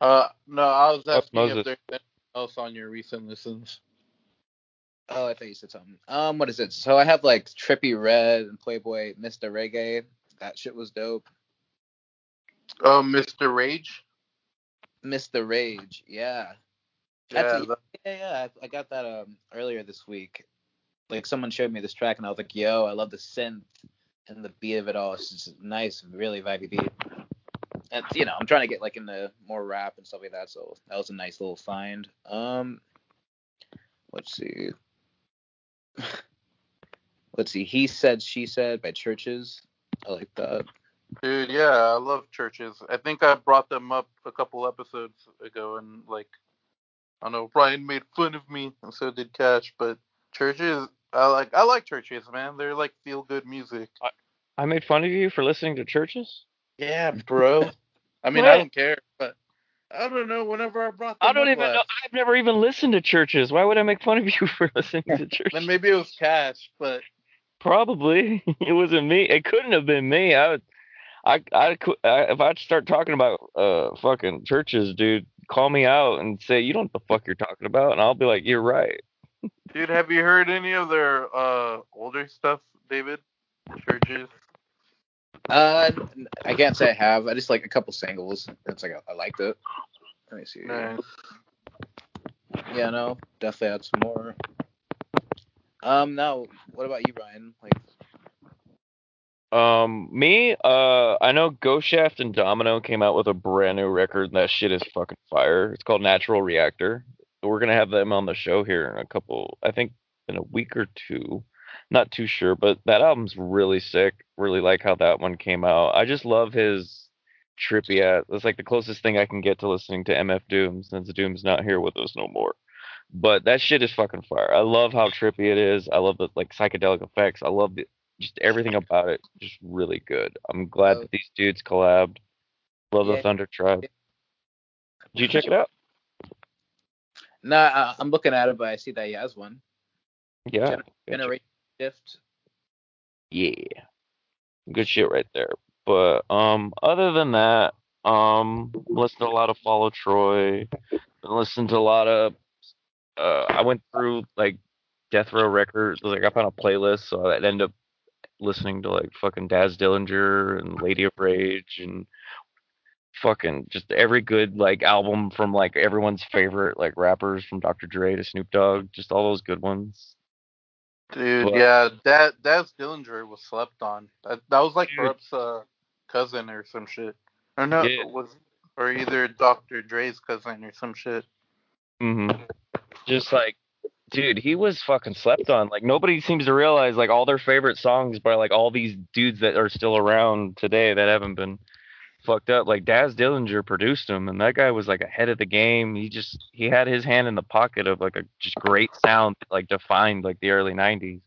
Uh. No, I was asking if there's anything else on your recent listens. Oh, I thought you said something. Um, what is it? So I have like Trippie Redd and Playboi Mr. Reggae. That shit was dope. Oh, Mr. Rage. Mr. Rage, yeah. Yeah. Actually, that- yeah, yeah. I, I got that um earlier this week. Like someone showed me this track and I was like, yo, I love the synth and the beat of it all. It's just a nice, really vibey beat. And you know, I'm trying to get like into more rap and stuff like that, so that was a nice little find. Um, let's see. *laughs* let's see. He said, she said by CHVRCHES. I like that. Dude, yeah, I love CHVRCHES. I think I brought them up a couple episodes ago, and like, I don't know, Ryan made fun of me, and so did Cash. But CHVRCHES, I like, I like CHVRCHES, man. They're like feel good music. I I made fun of you for listening to CHVRCHES. Yeah, bro. I mean, What? I don't care, but I don't know. Whenever I brought them I don't up even know. I've never even listened to CHVRCHES. Why would I make fun of you *laughs* for listening to CHVRCHES? then maybe it was Cash, but Probably *laughs* it wasn't me. It couldn't have been me. I would, I, I, I if I start talking about uh fucking CHVRCHES, dude, call me out and say you don't know what the fuck you're talking about, and I'll be like, you're right. dude, have you heard any of their uh older stuff, David? CHVRCHES. Uh, I can't say I have. I just like a couple singles. It's like I, I liked it. Let me see. Nice. Yeah, no, definitely add some more. Um, now, what about you, Ryan? Like, Um, me, uh, I know Ghost Shaft and Domino came out with a brand new record, and that shit is fucking fire. It's called Natural Reactor. We're gonna have them on the show here in a couple, I think, in a week or two. Not too sure, but that album's really sick. Really like how that one came out. I just love his trippy ass. That's like the closest thing I can get to listening to MF Doom since Doom's not here with us no more. But that shit is fucking fire. I love how trippy it is. I love the like psychedelic effects. I love the just everything about it just really good. I'm glad Oh. that these dudes collabed. Love Yeah. the Thunder Tribe. Did you check it out? nah, uh, I'm looking at it, but I see that he has one. Yeah. Gener-. Generation Shift. Yeah. Good shit right there. But um other than that, um listen to a lot of Fall of Troy, listening to a lot of uh, I went through like Death Row Records. Like I found a playlist, so I'd end up listening to like fucking Daz Dillinger and Lady of Rage and fucking just every good like album from like everyone's favorite like rappers from Dr. Dre to Snoop Dogg, just all those good ones. Dude, But- yeah, that Daz Dillinger was slept on. That, that was like Dude. Kurupt's uh, cousin or some shit. Or no, Yeah. was or either Dr. Dre's cousin or some shit. hmm Just like, dude, he was fucking slept on. Like nobody seems to realize like all their favorite songs by like all these dudes that are still around today that haven't been fucked up. Like Daz Dillinger produced them, and that guy was like ahead of the game. He just he had his hand in the pocket of like a just great sound that like defined like the early '90s.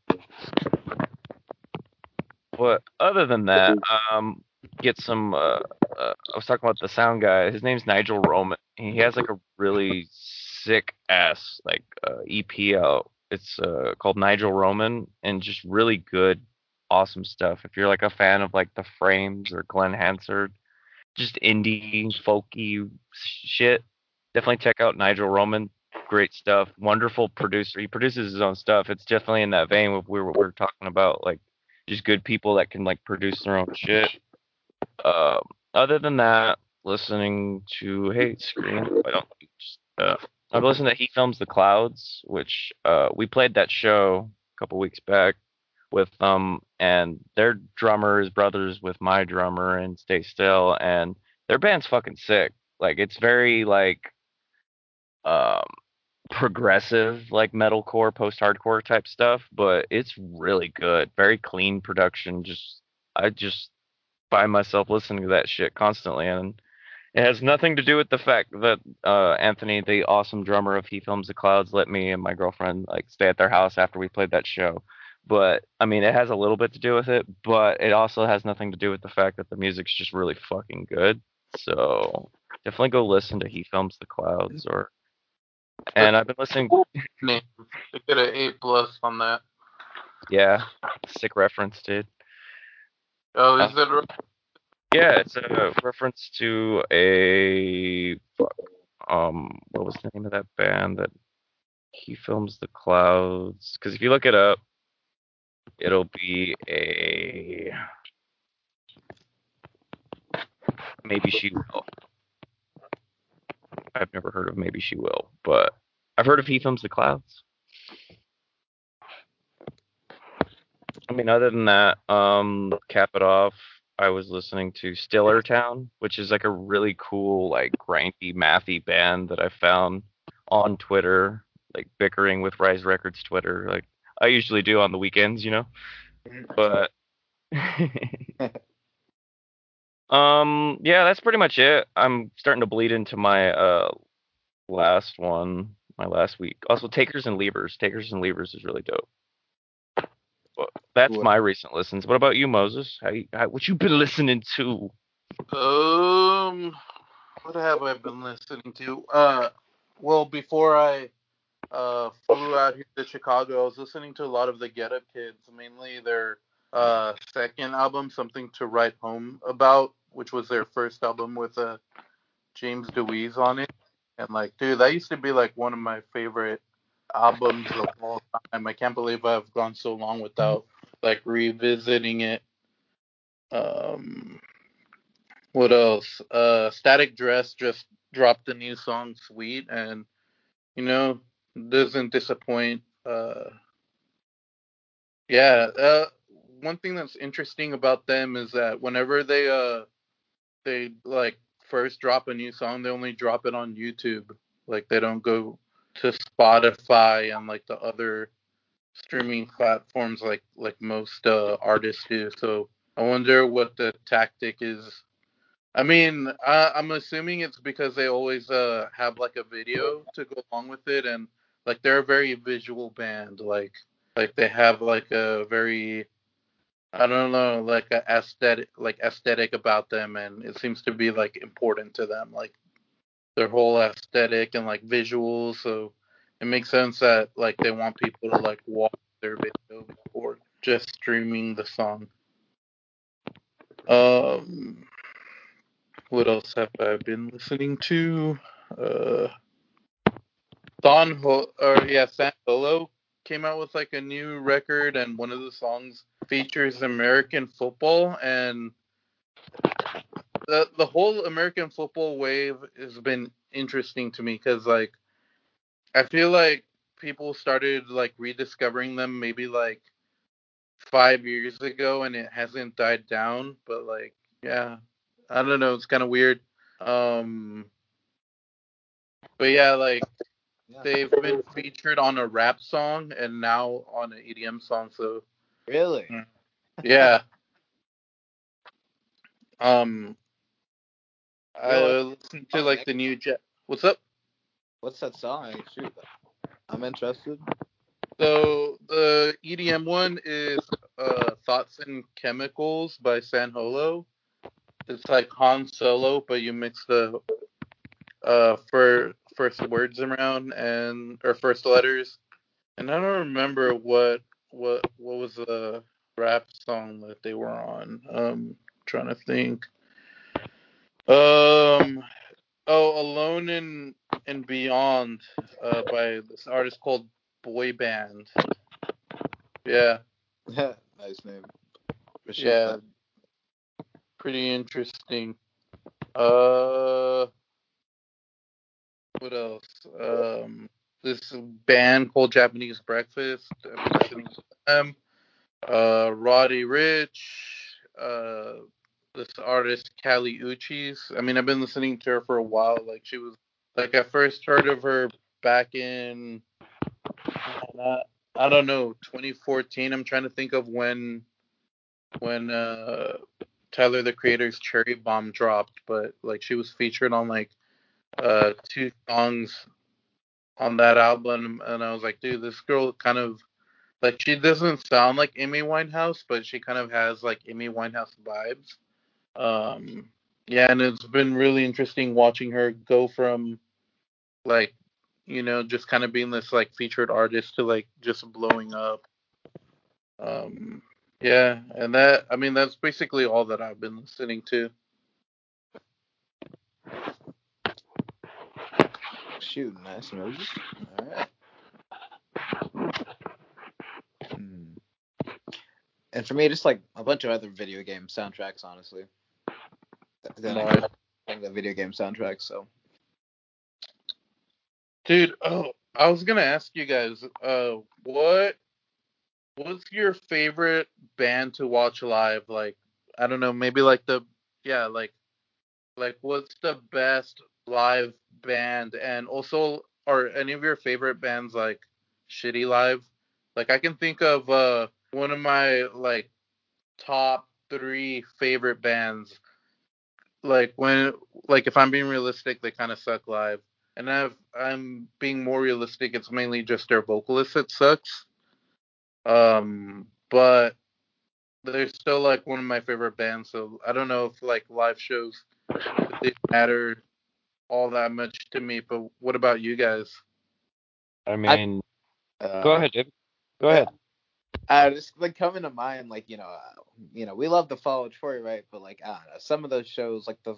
But other than that, um, get some. Uh, uh, I was talking about the sound guy. His name's Nigel Roman. He has like a really sick ass like uh, EP out. It's uh, called Nigel Roman, and just really good, awesome stuff. If you're like a fan of like the Frames or Glen Hansard, just indie folky shit, definitely check out Nigel Roman. Great stuff. Wonderful producer. He produces his own stuff. It's definitely in that vein of we were, we were talking about, like just good people that can like produce their own shit. Um, other than that, listening to hey screen. I don't. Uh, I've listened to He Films the Clouds, which uh, we played that show a couple weeks back with them and their drummer is brothers with my drummer and Stay Still, and their band's fucking sick. Like it's very like um progressive like metalcore post hardcore type stuff but it's really good very clean production just i just find myself listening to that shit constantly and it has nothing to do with the fact that uh, Anthony, the awesome drummer of He Films the Clouds, let me and my girlfriend like stay at their house after we played that show. But I mean, it has a little bit to do with it, but it also has nothing to do with the fact that the music's just really fucking good. So definitely go listen to He Films the Clouds or. And I've been listening. They get an A plus on that. Yeah, sick reference, dude. Oh, is that right? Yeah, it's a reference to a um what was the name of that band that he films the clouds? Because if you look it up, it'll be a Maybeshewill. I've never heard of maybe she will, but I've heard of he films the clouds. I mean, other than that, um, cap it off. I was listening to Stiller Town, which is like a really cool, like grindy, mathy band that I found on Twitter, like bickering with Rise Records Twitter, like I usually do on the weekends, you know. But *laughs* um, yeah, that's pretty much it. I'm starting to bleed into my uh last one, my last week. Also, Takers and Levers. Takers and Levers is really dope. But that's Cool. my recent listens. What about you, Moses? How, you, how what you been *laughs* listening to? Um, what have I been listening to? Uh, well, before I uh flew out here to Chicago, I was listening to a lot of the Get Up Kids, mainly their uh second album, Something to Write Home About, which was their first album with uh James Dewees on it. And like, dude, that used to be like one of my favorite albums of all time. I can't believe I've gone so long without like revisiting it. Um, what else? Uh, Static Dress just dropped a new song "Sweet" and you know doesn't disappoint. Uh, yeah. Uh, one thing that's interesting about them is that whenever they uh they like first drop a new song, they only drop it on YouTube. Like they don't go to Spotify and like the other streaming platforms like like most uh, artists do. So I wonder what the tactic is. I mean, I, I'm assuming it's because they always uh, have like a video to go along with it, and like they're a very visual band. Like like they have like a very I don't know like a aesthetic like aesthetic about them, and it seems to be like important to them. Like their whole aesthetic and like visuals. So it makes sense that like they want people to like watch their video before just streaming the song. Um, what else have I been listening to? Uh, Don or yeah, San Solo came out with like a new record, and one of the songs features American football, and the the whole American football wave has been interesting to me because like I feel like people started like rediscovering them maybe like five years ago, and it hasn't died down. But like, yeah, I don't know, it's kind of weird. Um, but yeah, like Yeah. they've been featured on a rap song and now on an EDM song. So Really? Mm. yeah. Um, I listened to like the new Jet. What's up? What's that song? Shoot, I'm interested. So the EDM one is uh, Thoughts and Chemicals by San Holo. It's like Han Solo, but you mix the uh for first words around and or first letters. And I don't remember what what what was the rap song that they were on. Um trying to think. Um oh Alone in and Beyond uh by this artist called Boy Band. Yeah. Yeah, *laughs* nice name. Appreciate Yeah. that. Pretty interesting. Uh what else? Um this band called Japanese Breakfast. Uh Roddy Ricch, uh this artist Kali Uchis. I mean I've been listening to her for a while. Like she was like I first heard of her back in uh, I don't know, 2014. I'm trying to think of when when uh Tyler the Creator's Cherry Bomb dropped, but like she was featured on like uh two songs on that album and I was like, dude, this girl kind of like she doesn't sound like Amy Winehouse, but she kind of has like Amy Winehouse vibes. Um yeah, and it's been really interesting watching her go from like you know just kind of being this like featured artist to like just blowing up. Um yeah, and that I mean that's basically all that I've been listening to. Shoot, nice Moses. All right. Hmm. And for me, just like a bunch of other video game soundtracks, honestly. Then I like the video game soundtracks, so Dude, oh, I was gonna ask you guys, uh, what what's your favorite band to watch live? Like, I don't know, maybe like the yeah, like like what's the best live band? And also, are any of your favorite bands like shitty live? Like, I can think of uh one of my like top three favorite bands. Like when like if I'm being realistic, they kind of suck live. And if I'm being more realistic, it's mainly just their vocalist that sucks. Um, but they're still like one of my favorite bands. So I don't know if like live shows they matter all that much to me. But what about you guys? I mean, uh, go ahead, David. Go ahead. Uh, just like coming to mind, like you know, uh, you know, we love the Fall of Troy, right? But like, I don't know, some of those shows, like the,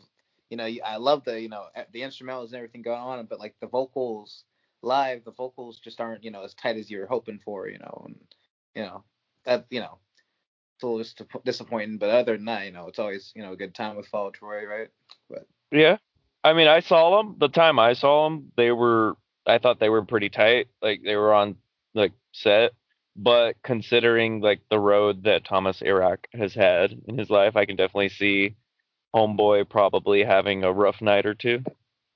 you know, I love the, you know, e, the instrumentals and everything going on, but like the vocals live, the vocals just aren't, you know, as tight as you were hoping for, you know, and you know, that, you know, it's a little dis- disappointing. But other than that, you know, it's always, you know, a good time with Fall of Troy, right? But Yeah. I mean, I saw them. The time I saw them, they were. I thought they were pretty tight. Like they were on like set. But considering like the road that Thomas Erak has had in his life, I can definitely see Homeboy probably having a rough night or two.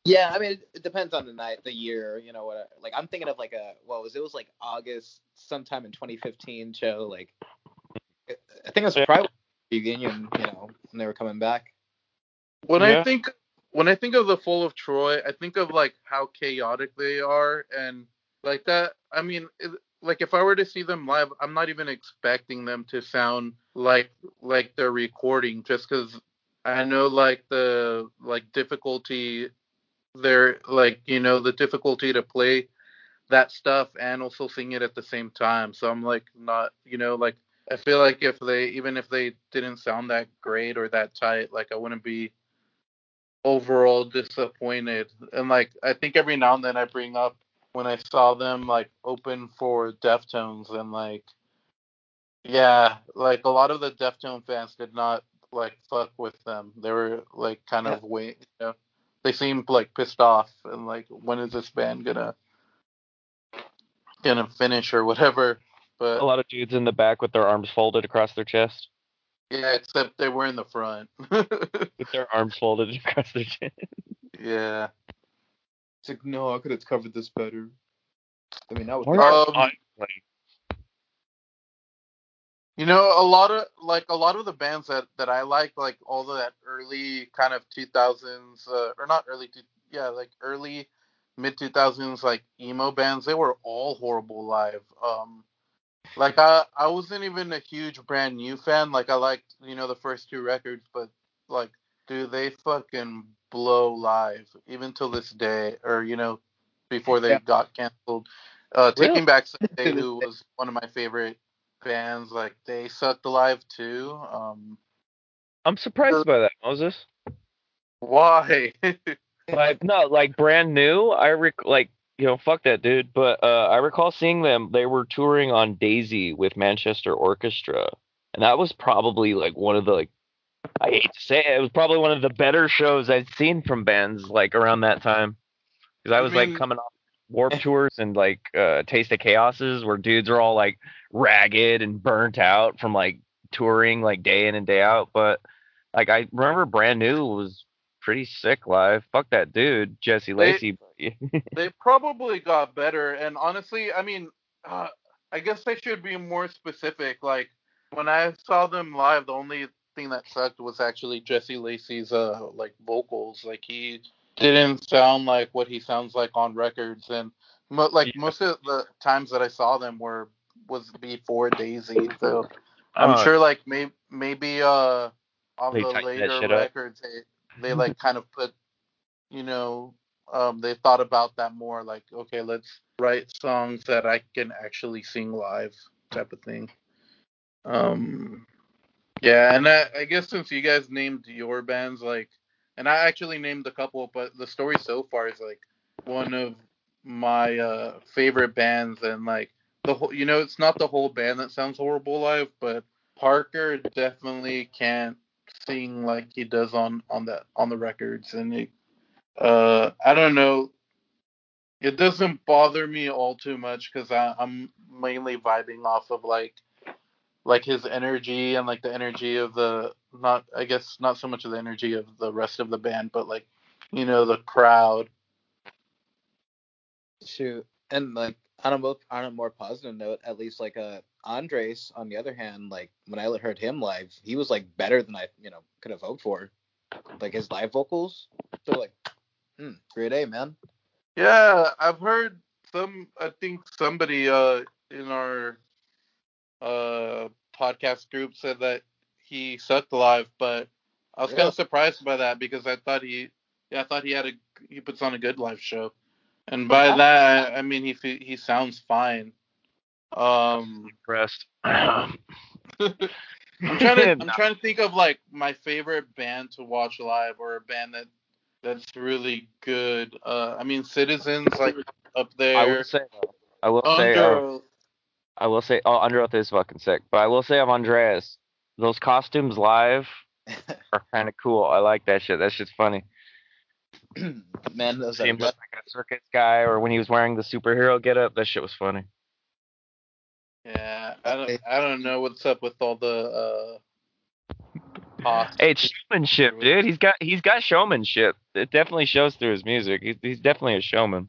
Yeah, I mean, it, it depends on the night, the year, you know what? Like, I'm thinking of like a what was it? Was like August, sometime in 2015 show. Like, I I think it was Yeah. probably reunion, you know, when they were coming back. When Yeah. I think when I think of the Fall of Troy, I think of like how chaotic they are and like that. I mean, it, like if I were to see them live, I'm not even expecting them to sound like like they're recording, just because I know like the like difficulty they're like you know the difficulty to play that stuff and also sing it at the same time. So I'm like not you know like I feel like if they even if they didn't sound that great or that tight, like I wouldn't be overall disappointed. And like I think every now and then I bring up when I saw them like open for Deftones and like yeah, like a lot of the Deftone fans did not like fuck with them. They were like kind of wait, you know. They seemed like pissed off and like when is this band gonna gonna finish or whatever. But A lot of dudes in the back with their arms folded across their chest. Yeah, except they were in the front. *laughs* With their arms folded across their chest. yeah. It's like, no, I could have covered this better. I mean, that was Um, You know, a lot of like a lot of the bands that that I like, like all of that early kind of 2000s, uh, or not early, two, yeah, like early mid 2000s, like emo bands. They were all horrible live. Um, like I I wasn't even a huge brand new fan. Like I liked you know the first two records, but like dude, they fucking blow live even till this day, or you know before they Yeah. got canceled. Uh, Really? Taking Back *laughs* Sunday, who was one of my favorite bands, like they sucked alive too. Um, I'm surprised by that, Moses. *laughs* why? Like no, like brand new. I rec- like you know, fuck that dude. But uh, I recall seeing them. They were touring on Daisy with Manchester Orchestra, and that was probably like one of the like. I hate to say it, it was probably one of the better shows I'd seen from bands like around that time, because I I was mean- like coming off Warped tours and like uh, Taste of Chaoses, where dudes are all like ragged and burnt out from like touring like day in and day out. But like I remember Brand New was pretty sick live. Fuck that dude, Jesse They- Lacey. *laughs* they probably got better, and honestly, I mean, uh, I guess they should be more specific. Like when I saw them live, the only thing that sucked was actually Jesse Lacey's uh like vocals. Like he didn't sound like what he sounds like on records, and mo- like Yeah. most of the times that I saw them were was before Daisy. So I'm Uh, sure like maybe maybe uh on the later up. records they they *laughs* like kind of put you know um they thought about that more like okay let's write songs that I can actually sing live type of thing. Um yeah, and I, I guess since you guys named your bands like and I actually named a couple but the story so far is like one of my uh favorite bands and like the whole you know it's not the whole band that sounds horrible live but Parker definitely can't sing like he does on on that on the records and it, uh I don't know. It doesn't bother me all too much because I'm mainly vibing off of like like his energy and like the energy of the not I guess not so much of the energy of the rest of the band but like you know the crowd. Shoot, and like on a mo- on a more positive note, at least like uh Andres, on the other hand, like when I heard him live, he was like better than I you know could have hoped for. Like his live vocals, so like, hmm, great A man. Yeah, I've heard some. I think somebody uh in our uh podcast group said that he sucked live, but I was kind of surprised by that because I thought he, yeah, I thought he had a he puts on a good live show, and by that I, I mean he he sounds fine. Um, impressed. *laughs* *laughs* I'm trying to I'm trying to think of like my favorite band to watch live or a band that that's really good. Uh, I mean Citizens like up there. I will say, I will say, uh, I will say, oh, Underoath is fucking sick. But I will say of Andreas, those costumes live *laughs* are kind of cool. I like that shit. That shit's funny. *clears throat* man, those like a circus guy, or when he was wearing the superhero getup, that shit was funny. Yeah, I don't I don't know what's up with all the uh. Hey, it's showmanship, dude. He's got he's got showmanship. It definitely shows through his music. He's, he's definitely a showman.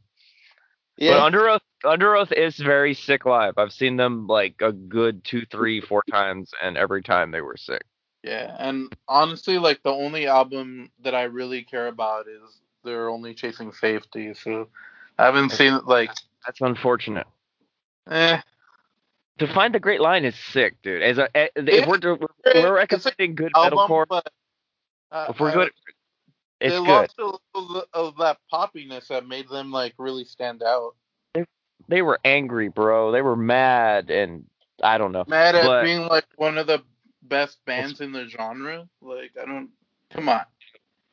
But yeah. Underoath, Under Oath is very sick live. I've seen them like a good two, three, four times, and every time they were sick. Yeah, and honestly, like the only album that I really care about is they're only chasing safety. So I haven't seen like That's unfortunate. eh. Define the Great Line is sick, dude. As a, eh, if we're we're, we're recommending good Album, metalcore, but uh, if we're good, it's they good. lost a little of that poppiness that made them like really stand out. They they were angry, bro. They were mad, and I don't know. Mad at But- being like one of the best bands in the genre. Like I don't. Come on.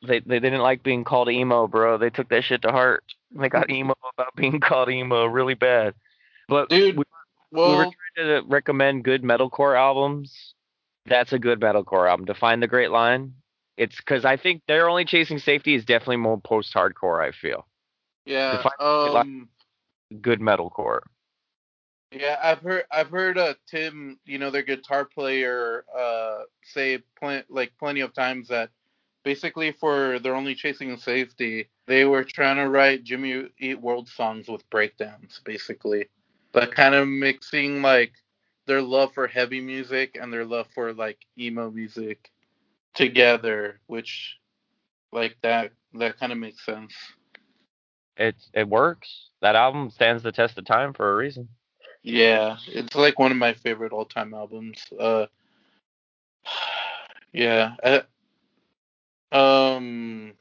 They they didn't like being called emo, bro. They took that shit to heart. They got emo about being *laughs* called emo really bad. But Dude, we, well, we were trying to recommend good metalcore albums. That's a good metalcore album. Define the Great Line. It's because I think they're only chasing safety is definitely more post-hardcore. I feel yeah, Define the Great um, good metalcore. yeah, I've heard, I've heard uh, Tim, you know, their guitar player, uh, say plen- like plenty of times that basically for they're only chasing safety, they were trying to write Jimmy Eat World songs with breakdowns, basically, but kind of mixing like their love for heavy music and their love for like emo music together, which like that that kind of makes sense. It it works. That album stands the test of time for a reason. Yeah, it's like one of my favorite all-time albums. Uh, *sighs* yeah. Uh, um.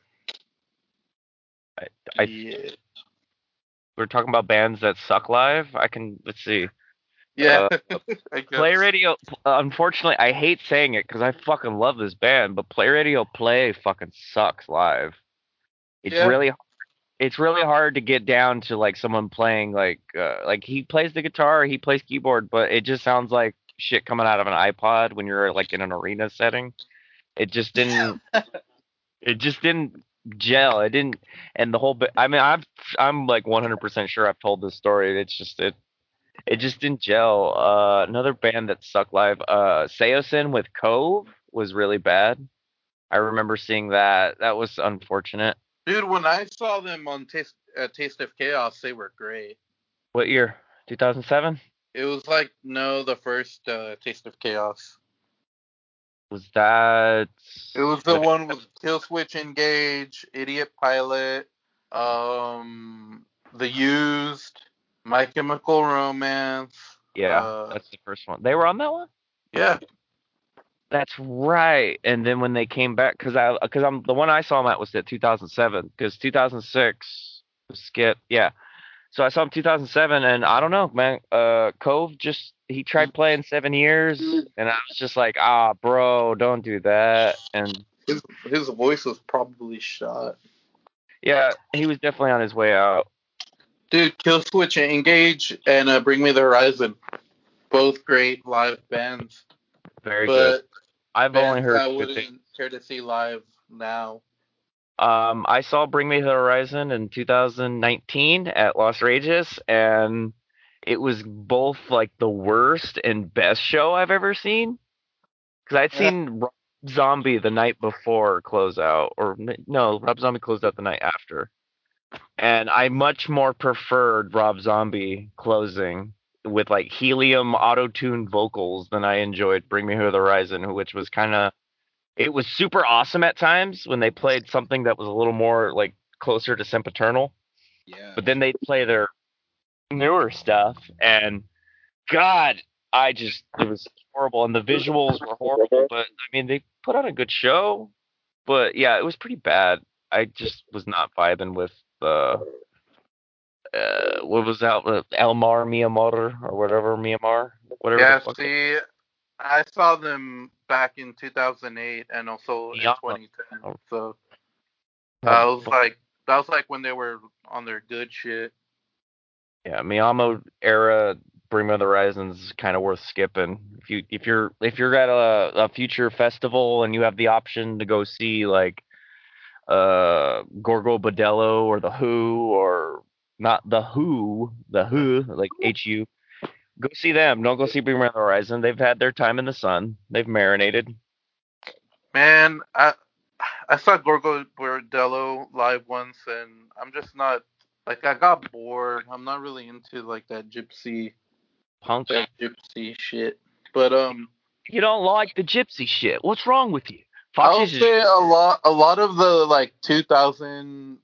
I, I yeah. we're talking about bands that suck live. I can let's see. Yeah. *laughs* Guess. Play Radio. Unfortunately, I hate saying it because I fucking love this band, but Play Radio Play fucking sucks live. It's Yeah. really, it's really hard to get down to like someone playing like, uh, like he plays the guitar, he plays keyboard, but it just sounds like shit coming out of an iPod when you're like in an arena setting. It just didn't. *laughs* it just didn't gel. It didn't, and the whole bit. I mean, I've, I'm like 100% sure I've told this story. It's just it it just didn't gel. Uh, another band that sucked live, uh, Saosin with Cove was really bad. I remember seeing that. That was unfortunate. Dude, when I saw them on Taste uh, Taste of Chaos, they were great. What year? 2007? It was like no, the first uh, Taste of Chaos. Was that? It was the one with Killswitch Engage, Idiot Pilot, um, The Used, My Chemical Romance. Yeah, uh, that's the first one. They were on that one. Yeah. That's right. And then when they came back, because I, because I'm the one I saw them at was at 2007, because 2006 was Skip. Yeah. So I saw him 2007, and I don't know, man. Uh, Cove just he tried playing seven years, and I was just like, ah, bro, don't do that. And His his voice was probably shot. yeah, he was definitely on his way out. Dude, Killswitch Engage and uh, Bring Me the Horizon, both great live bands. Very good. I've only heard I wouldn't things. care to see live now. Um, I saw Bring Me the Horizon in 2019 at Los Regis, and it was both like the worst and best show I've ever seen. Because I'd Yeah. seen Rob Zombie the night before close out, or no, Rob Zombie closed out the night after, and I much more preferred Rob Zombie closing with like helium auto-tuned vocals than I enjoyed Bring Me to the Horizon, which was kind of it was super awesome at times when they played something that was a little more like closer to Sempiternal, Yeah. but then they'd play their newer stuff and God, I just it was horrible and the visuals were horrible, but I mean they put on a good show. But yeah, it was pretty bad. I just was not vibing with the uh, what was that? uh, Elmar Miyamor or whatever Miyamar, whatever. Yeah, see, I saw them back in 2008 and also in 2010. Oh. So Oh, that was like that was like when they were on their good shit. Yeah, Miyamo era Bring Me the Horizons is kind of worth skipping. If you if you're if you're at a, a future festival and you have the option to go see like uh Gogol Bordello or the Who or not the Who, the Who like H U, go see them. Don't go see Bring Me the Horizon. They've had their time in the sun. They've marinated. Man, I I saw Gogol Bordello live once, and I'm just not like I got bored. I'm not really into like that gypsy Punk. that gypsy shit. But um, You don't like the gypsy shit. What's wrong with you? I Fox would is say a lot a lot of the like 2000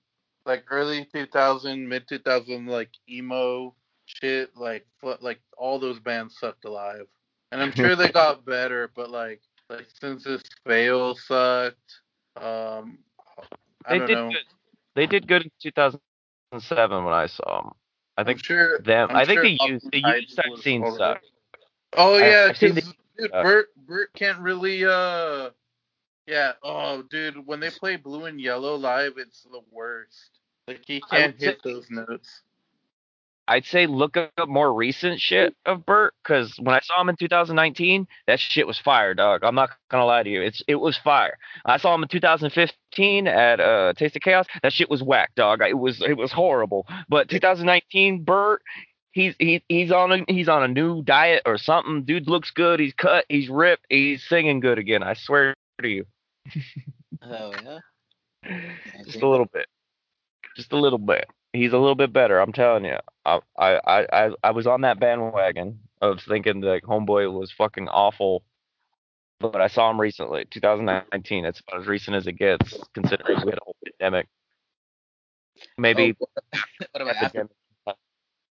like early 2000 mid 2000 like emo shit like like all those bands sucked alive. And I'm sure they got *laughs* better, but like like since this fail sucked. Um, I they don't did know. good. They did good in 2007 when I saw them. I I'm think sure them. I'm I think sure the Up used the Tides used I've seen suck. Oh yeah, because dude, Bert Bert can't really uh yeah, oh dude, when they play blue and yellow live it's the worst. Like he can't would say- hit those notes. I'd say look up more recent shit of Bert because when I saw him in 2019, that shit was fire, dog. I'm not gonna lie to you, it's it was fire. I saw him in 2015 at uh, Taste of Chaos. That shit was whack, dog. It was it was horrible. But 2019, Bert, he's he, he's on a he's on a new diet or something. Dude looks good. He's cut. He's ripped. He's singing good again. I swear to you, Oh yeah. *laughs* just a little bit, just a little bit. He's a little bit better. I'm telling you. I I I I- was on that bandwagon of thinking that Homeboy was fucking awful. But I saw him recently, 2019. It's about as recent as it gets, considering we had a whole pandemic. Oh, Maybe Oh, *laughs* what about after?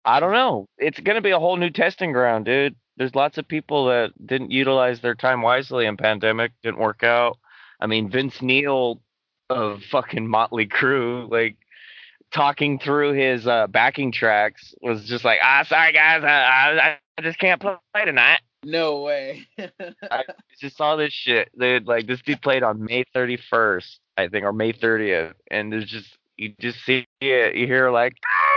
I don't know. It's gonna be a whole new testing ground, dude. There's lots of people that didn't utilize their time wisely in pandemic, didn't work out. I mean, Vince Neil of fucking Motley Crue, like talking through his uh, backing tracks, was just like, ah, sorry guys, I, I, I just can't play tonight. No way. *laughs* I just saw this shit. Dude, like this dude played on May 31st, I think, or May 30th, and there's just you just see it. You hear like girls,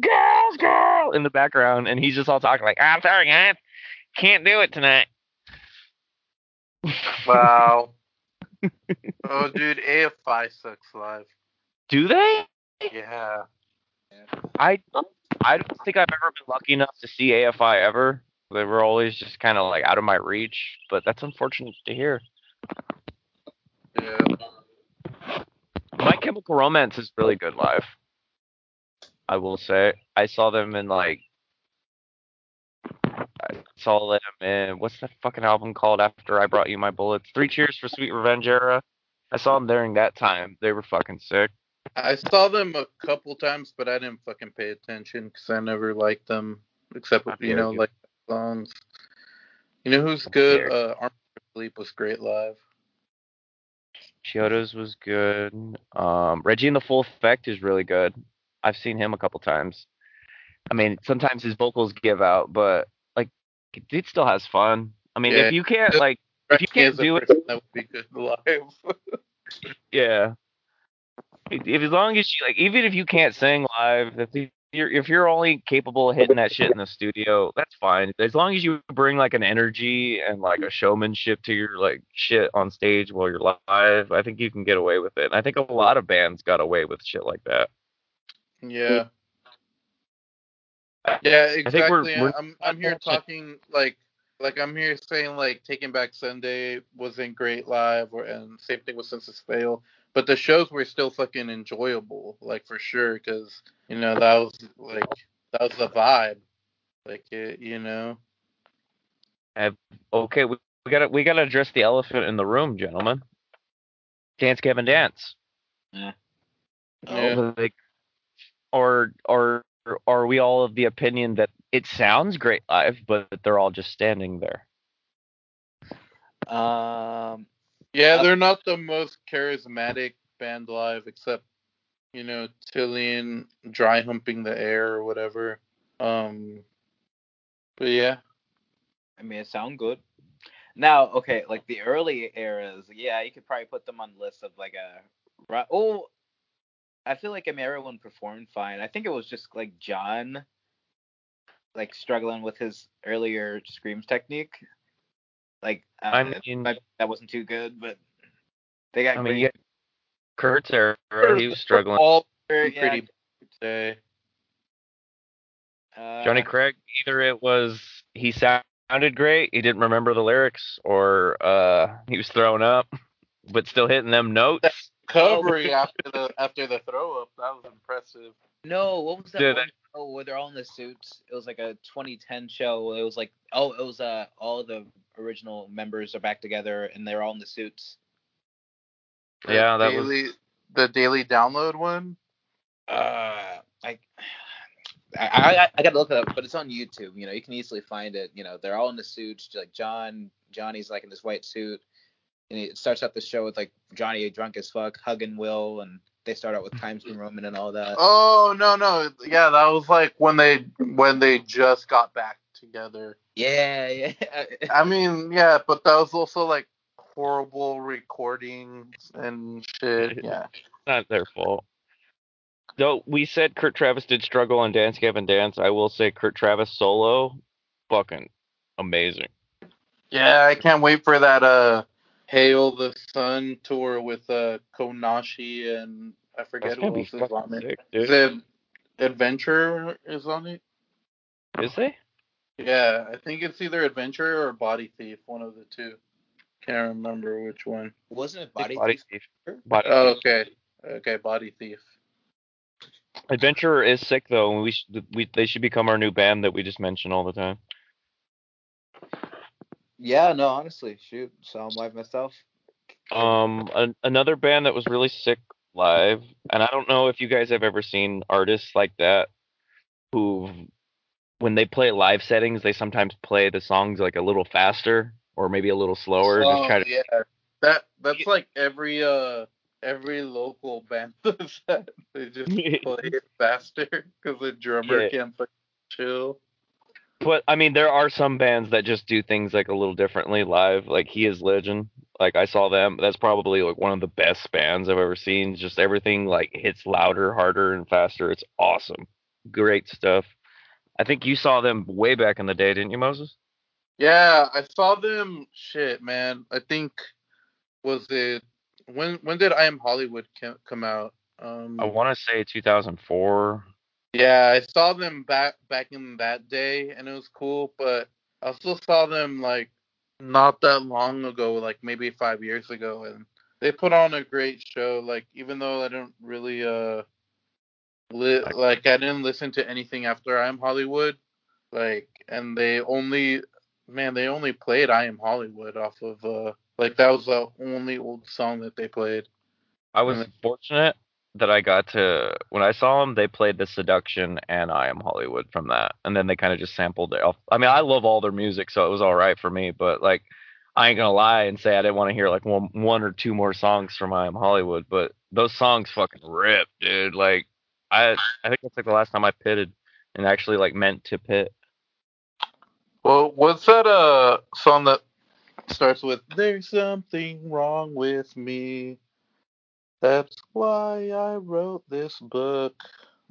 girls, girl in the background, and he's just all talking like, "I'm sorry, guys, can't do it tonight." *laughs* Wow. *laughs* oh, dude, AFI sucks live. Do they? Yeah. I I don't think I've ever been lucky enough to see AFI ever. They were always just kind of like out of my reach, but that's unfortunate to hear. Yeah. My Chemical Romance is really good live. I will say. I saw them in like I saw them in what's that fucking album called after I brought you my bullets? Three Cheers for Sweet Revenge era. I saw them during that time. They were fucking sick. I saw them a couple times, but I didn't fucking pay attention because I never liked them, except I you know, you. like songs. You know who's good? Uh, Arm Sleep was great live. Chiodos was good. Um, Reggie and the Full Effect is really good. I've seen him a couple times. I mean, sometimes his vocals give out, but like, dude still has fun. I mean, Yeah. if you can't like, if you can't do it, that would be good live. *laughs* yeah. If, as long as you like, even if you can't sing live, if you- you're if you're only capable of hitting that shit in the studio, that's fine. As long as you bring like an energy and like a showmanship to your like shit on stage while you're live, I think you can get away with it. And I think a lot of bands got away with shit like that. Yeah. Yeah, think exactly. we're- we're- I'm I'm here *laughs* talking like like I'm here saying like Taking Back Sunday wasn't great live, or and same thing with Senses Fail, but the shows were still fucking enjoyable, like for sure, because you know that was like that was the vibe, like it, you know. Okay, we, we gotta we gotta address the elephant in the room, gentlemen. Dance Gavin Dance. Yeah. Oh, like, or or or are we all of the opinion that it sounds great live, but they're all just standing there? Um, Yeah, they're not the most charismatic band live, except you know Tilian dry humping the air or whatever. Um, but yeah, I mean, it sound good. Now, okay, like the early eras, yeah, you could probably put them on the list of like a. ri- Oh, I feel like I mean everyone performed fine. I think it was just like John, like struggling with his earlier screams technique. Like I uh, mean- but that wasn't too good, but they got I mean, great. yeah, Kurt's era, he was *laughs* struggling. all yeah, pretty say. uh, Jonny Craig, either it was he sounded great, he didn't remember the lyrics, or uh he was throwing up, but still hitting them notes. Recovery after the after the throw up, that was impressive. No, what was that Dude, one show where they're all in the suits? It was like a 2010 show. It was like oh, it was uh all the original members are back together and they're all in the suits. The Yeah, that was- the daily download one. Uh, I, I, I, I gotta look it up, but it's on YouTube. You know, you can easily find it. You know, they're all in the suits. Like John, Johnny's like in this white suit, and it starts out the show with like Johnny drunk as fuck hugging Will, and they start out with *laughs* Times New Roman and all that. Oh no no yeah that was like when they when they just got back together. Yeah, *laughs* yeah. I mean yeah, but that was also like horrible recordings and shit. *laughs* Yeah. Not their fault. Though we said Kurt Travis did struggle on Dance Gavin Dance, I will say Kurt Travis solo, fucking amazing. Yeah, I can't wait for that uh Hail the Sun tour with uh Kaonashi and I forget That's gonna who else is on it. sick, Is it Adventure is on it? Is they? Yeah, I think it's either Adventure or Body Thief, one of the two. Can't remember which one. Wasn't it Body, Body Thief? Thief. Body Oh, Thief. okay. Okay, Body Thief. Adventurer is sick though, and we should we they should become our new band that we just mention all the time. Yeah, no, honestly, shoot, saw him live myself. Um, an, another band that was really sick live, and I don't know if you guys have ever seen artists like that who, when they play live settings, they sometimes play the songs like a little faster or maybe a little slower. just Oh, try to yeah. That that's like every uh every local band *laughs* does that. They just *laughs* play it faster because the drummer Yeah. can't chill. But I mean, there are some bands that just do things like a little differently live. Like He Is Legend. Like I saw them. That's probably like one of the best bands I've ever seen. Just everything like hits louder, harder, and faster. It's awesome. Great stuff. I think you saw them way back in the day, didn't you, Moses? Yeah, I saw them. Shit, man. I think was it when when did I Am Hollywood come out? Um, I want to say 2004. Yeah, I saw them back back in that day, and it was cool. But I also saw them like not that long ago, like maybe five years ago, and they put on a great show. Like even though I don't really uh, li- like I didn't listen to anything after I Am Hollywood, like, and they only, man, they only played I Am Hollywood off of uh, like that was the only old song that they played. I was fortunate that I got to when I saw them. They played the Seduction and I Am Hollywood from that, and then they kind of just sampled it. off- I mean, I love all their music, so it was all right for me. But like, I ain't gonna lie and say I didn't want to hear like one one or two more songs from I Am Hollywood. But those songs fucking rip, dude. Like, I I think that's like the last time I pitted and actually like meant to pit. Well, what's that uh song that starts with "There's something wrong with me"? That's why I wrote this book.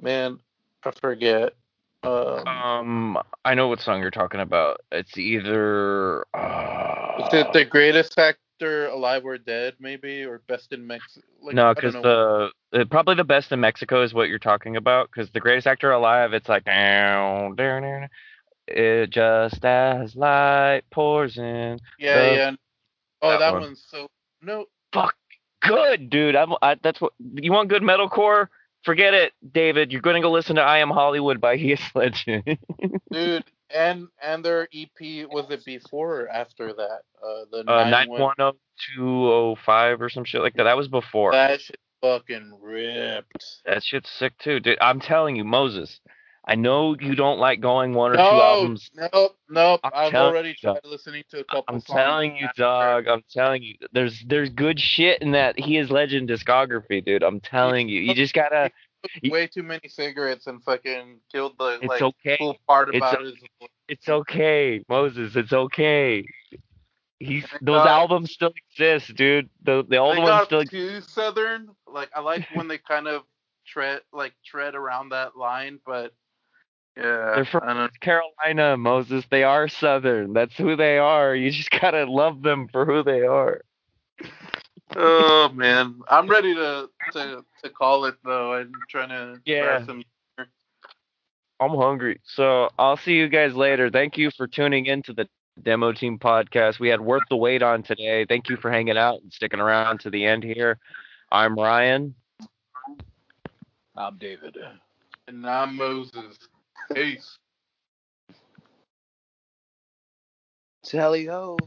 Man, I forget. Um, Um, I know what song you're talking about. It's either. Uh, is it the greatest actor alive or dead, maybe, or best in Mexico? Like, no, because the uh, probably the best in Mexico is what you're talking about. Because the greatest actor alive, it's like down, down, down. It just as light pours in. Yeah, the- yeah. Oh, that that, one. one's so no. Fuck, good, dude. I'm. I, that's what you want. Good metalcore. Forget it, David. You're gonna go listen to "I Am Hollywood" by *laughs* He Is Legend. Dude, and and their EP was it before or after that? Uh, the uh, nine one. one zero two zero five or some shit like that. That was before. That shit fucking ripped. That shit's sick too, dude. I'm telling you, Moses. I know you don't like going one or two albums. nope, nope. I'm I've already tried listening to a couple songs. I'm telling you, dog. I'm telling you. There's there's good shit in that He Is Legend discography, dude. I'm telling you. You just gotta. Way too many cigarettes and fucking killed the It's like okay. cool part It's about it. is- It's okay, Moses. It's okay. He's those got- albums still exist, dude. The the old ones still. too southern. Like I like when they kind of tread like tread around that line, but yeah, They're from I. Carolina, Moses. They are Southern. That's who they are. You just *laughs* gotta love them for who they are. Oh *laughs* man, I'm ready to to to call it though. I'm trying to Yeah. some. I'm hungry. So I'll see you guys later. Thank you for tuning in to the Demo Team podcast. We had worth the wait on today. Thank you for hanging out and sticking around to the end here. I'm Ryan. I'm David. And I'm Moses. Peace. Tally ho.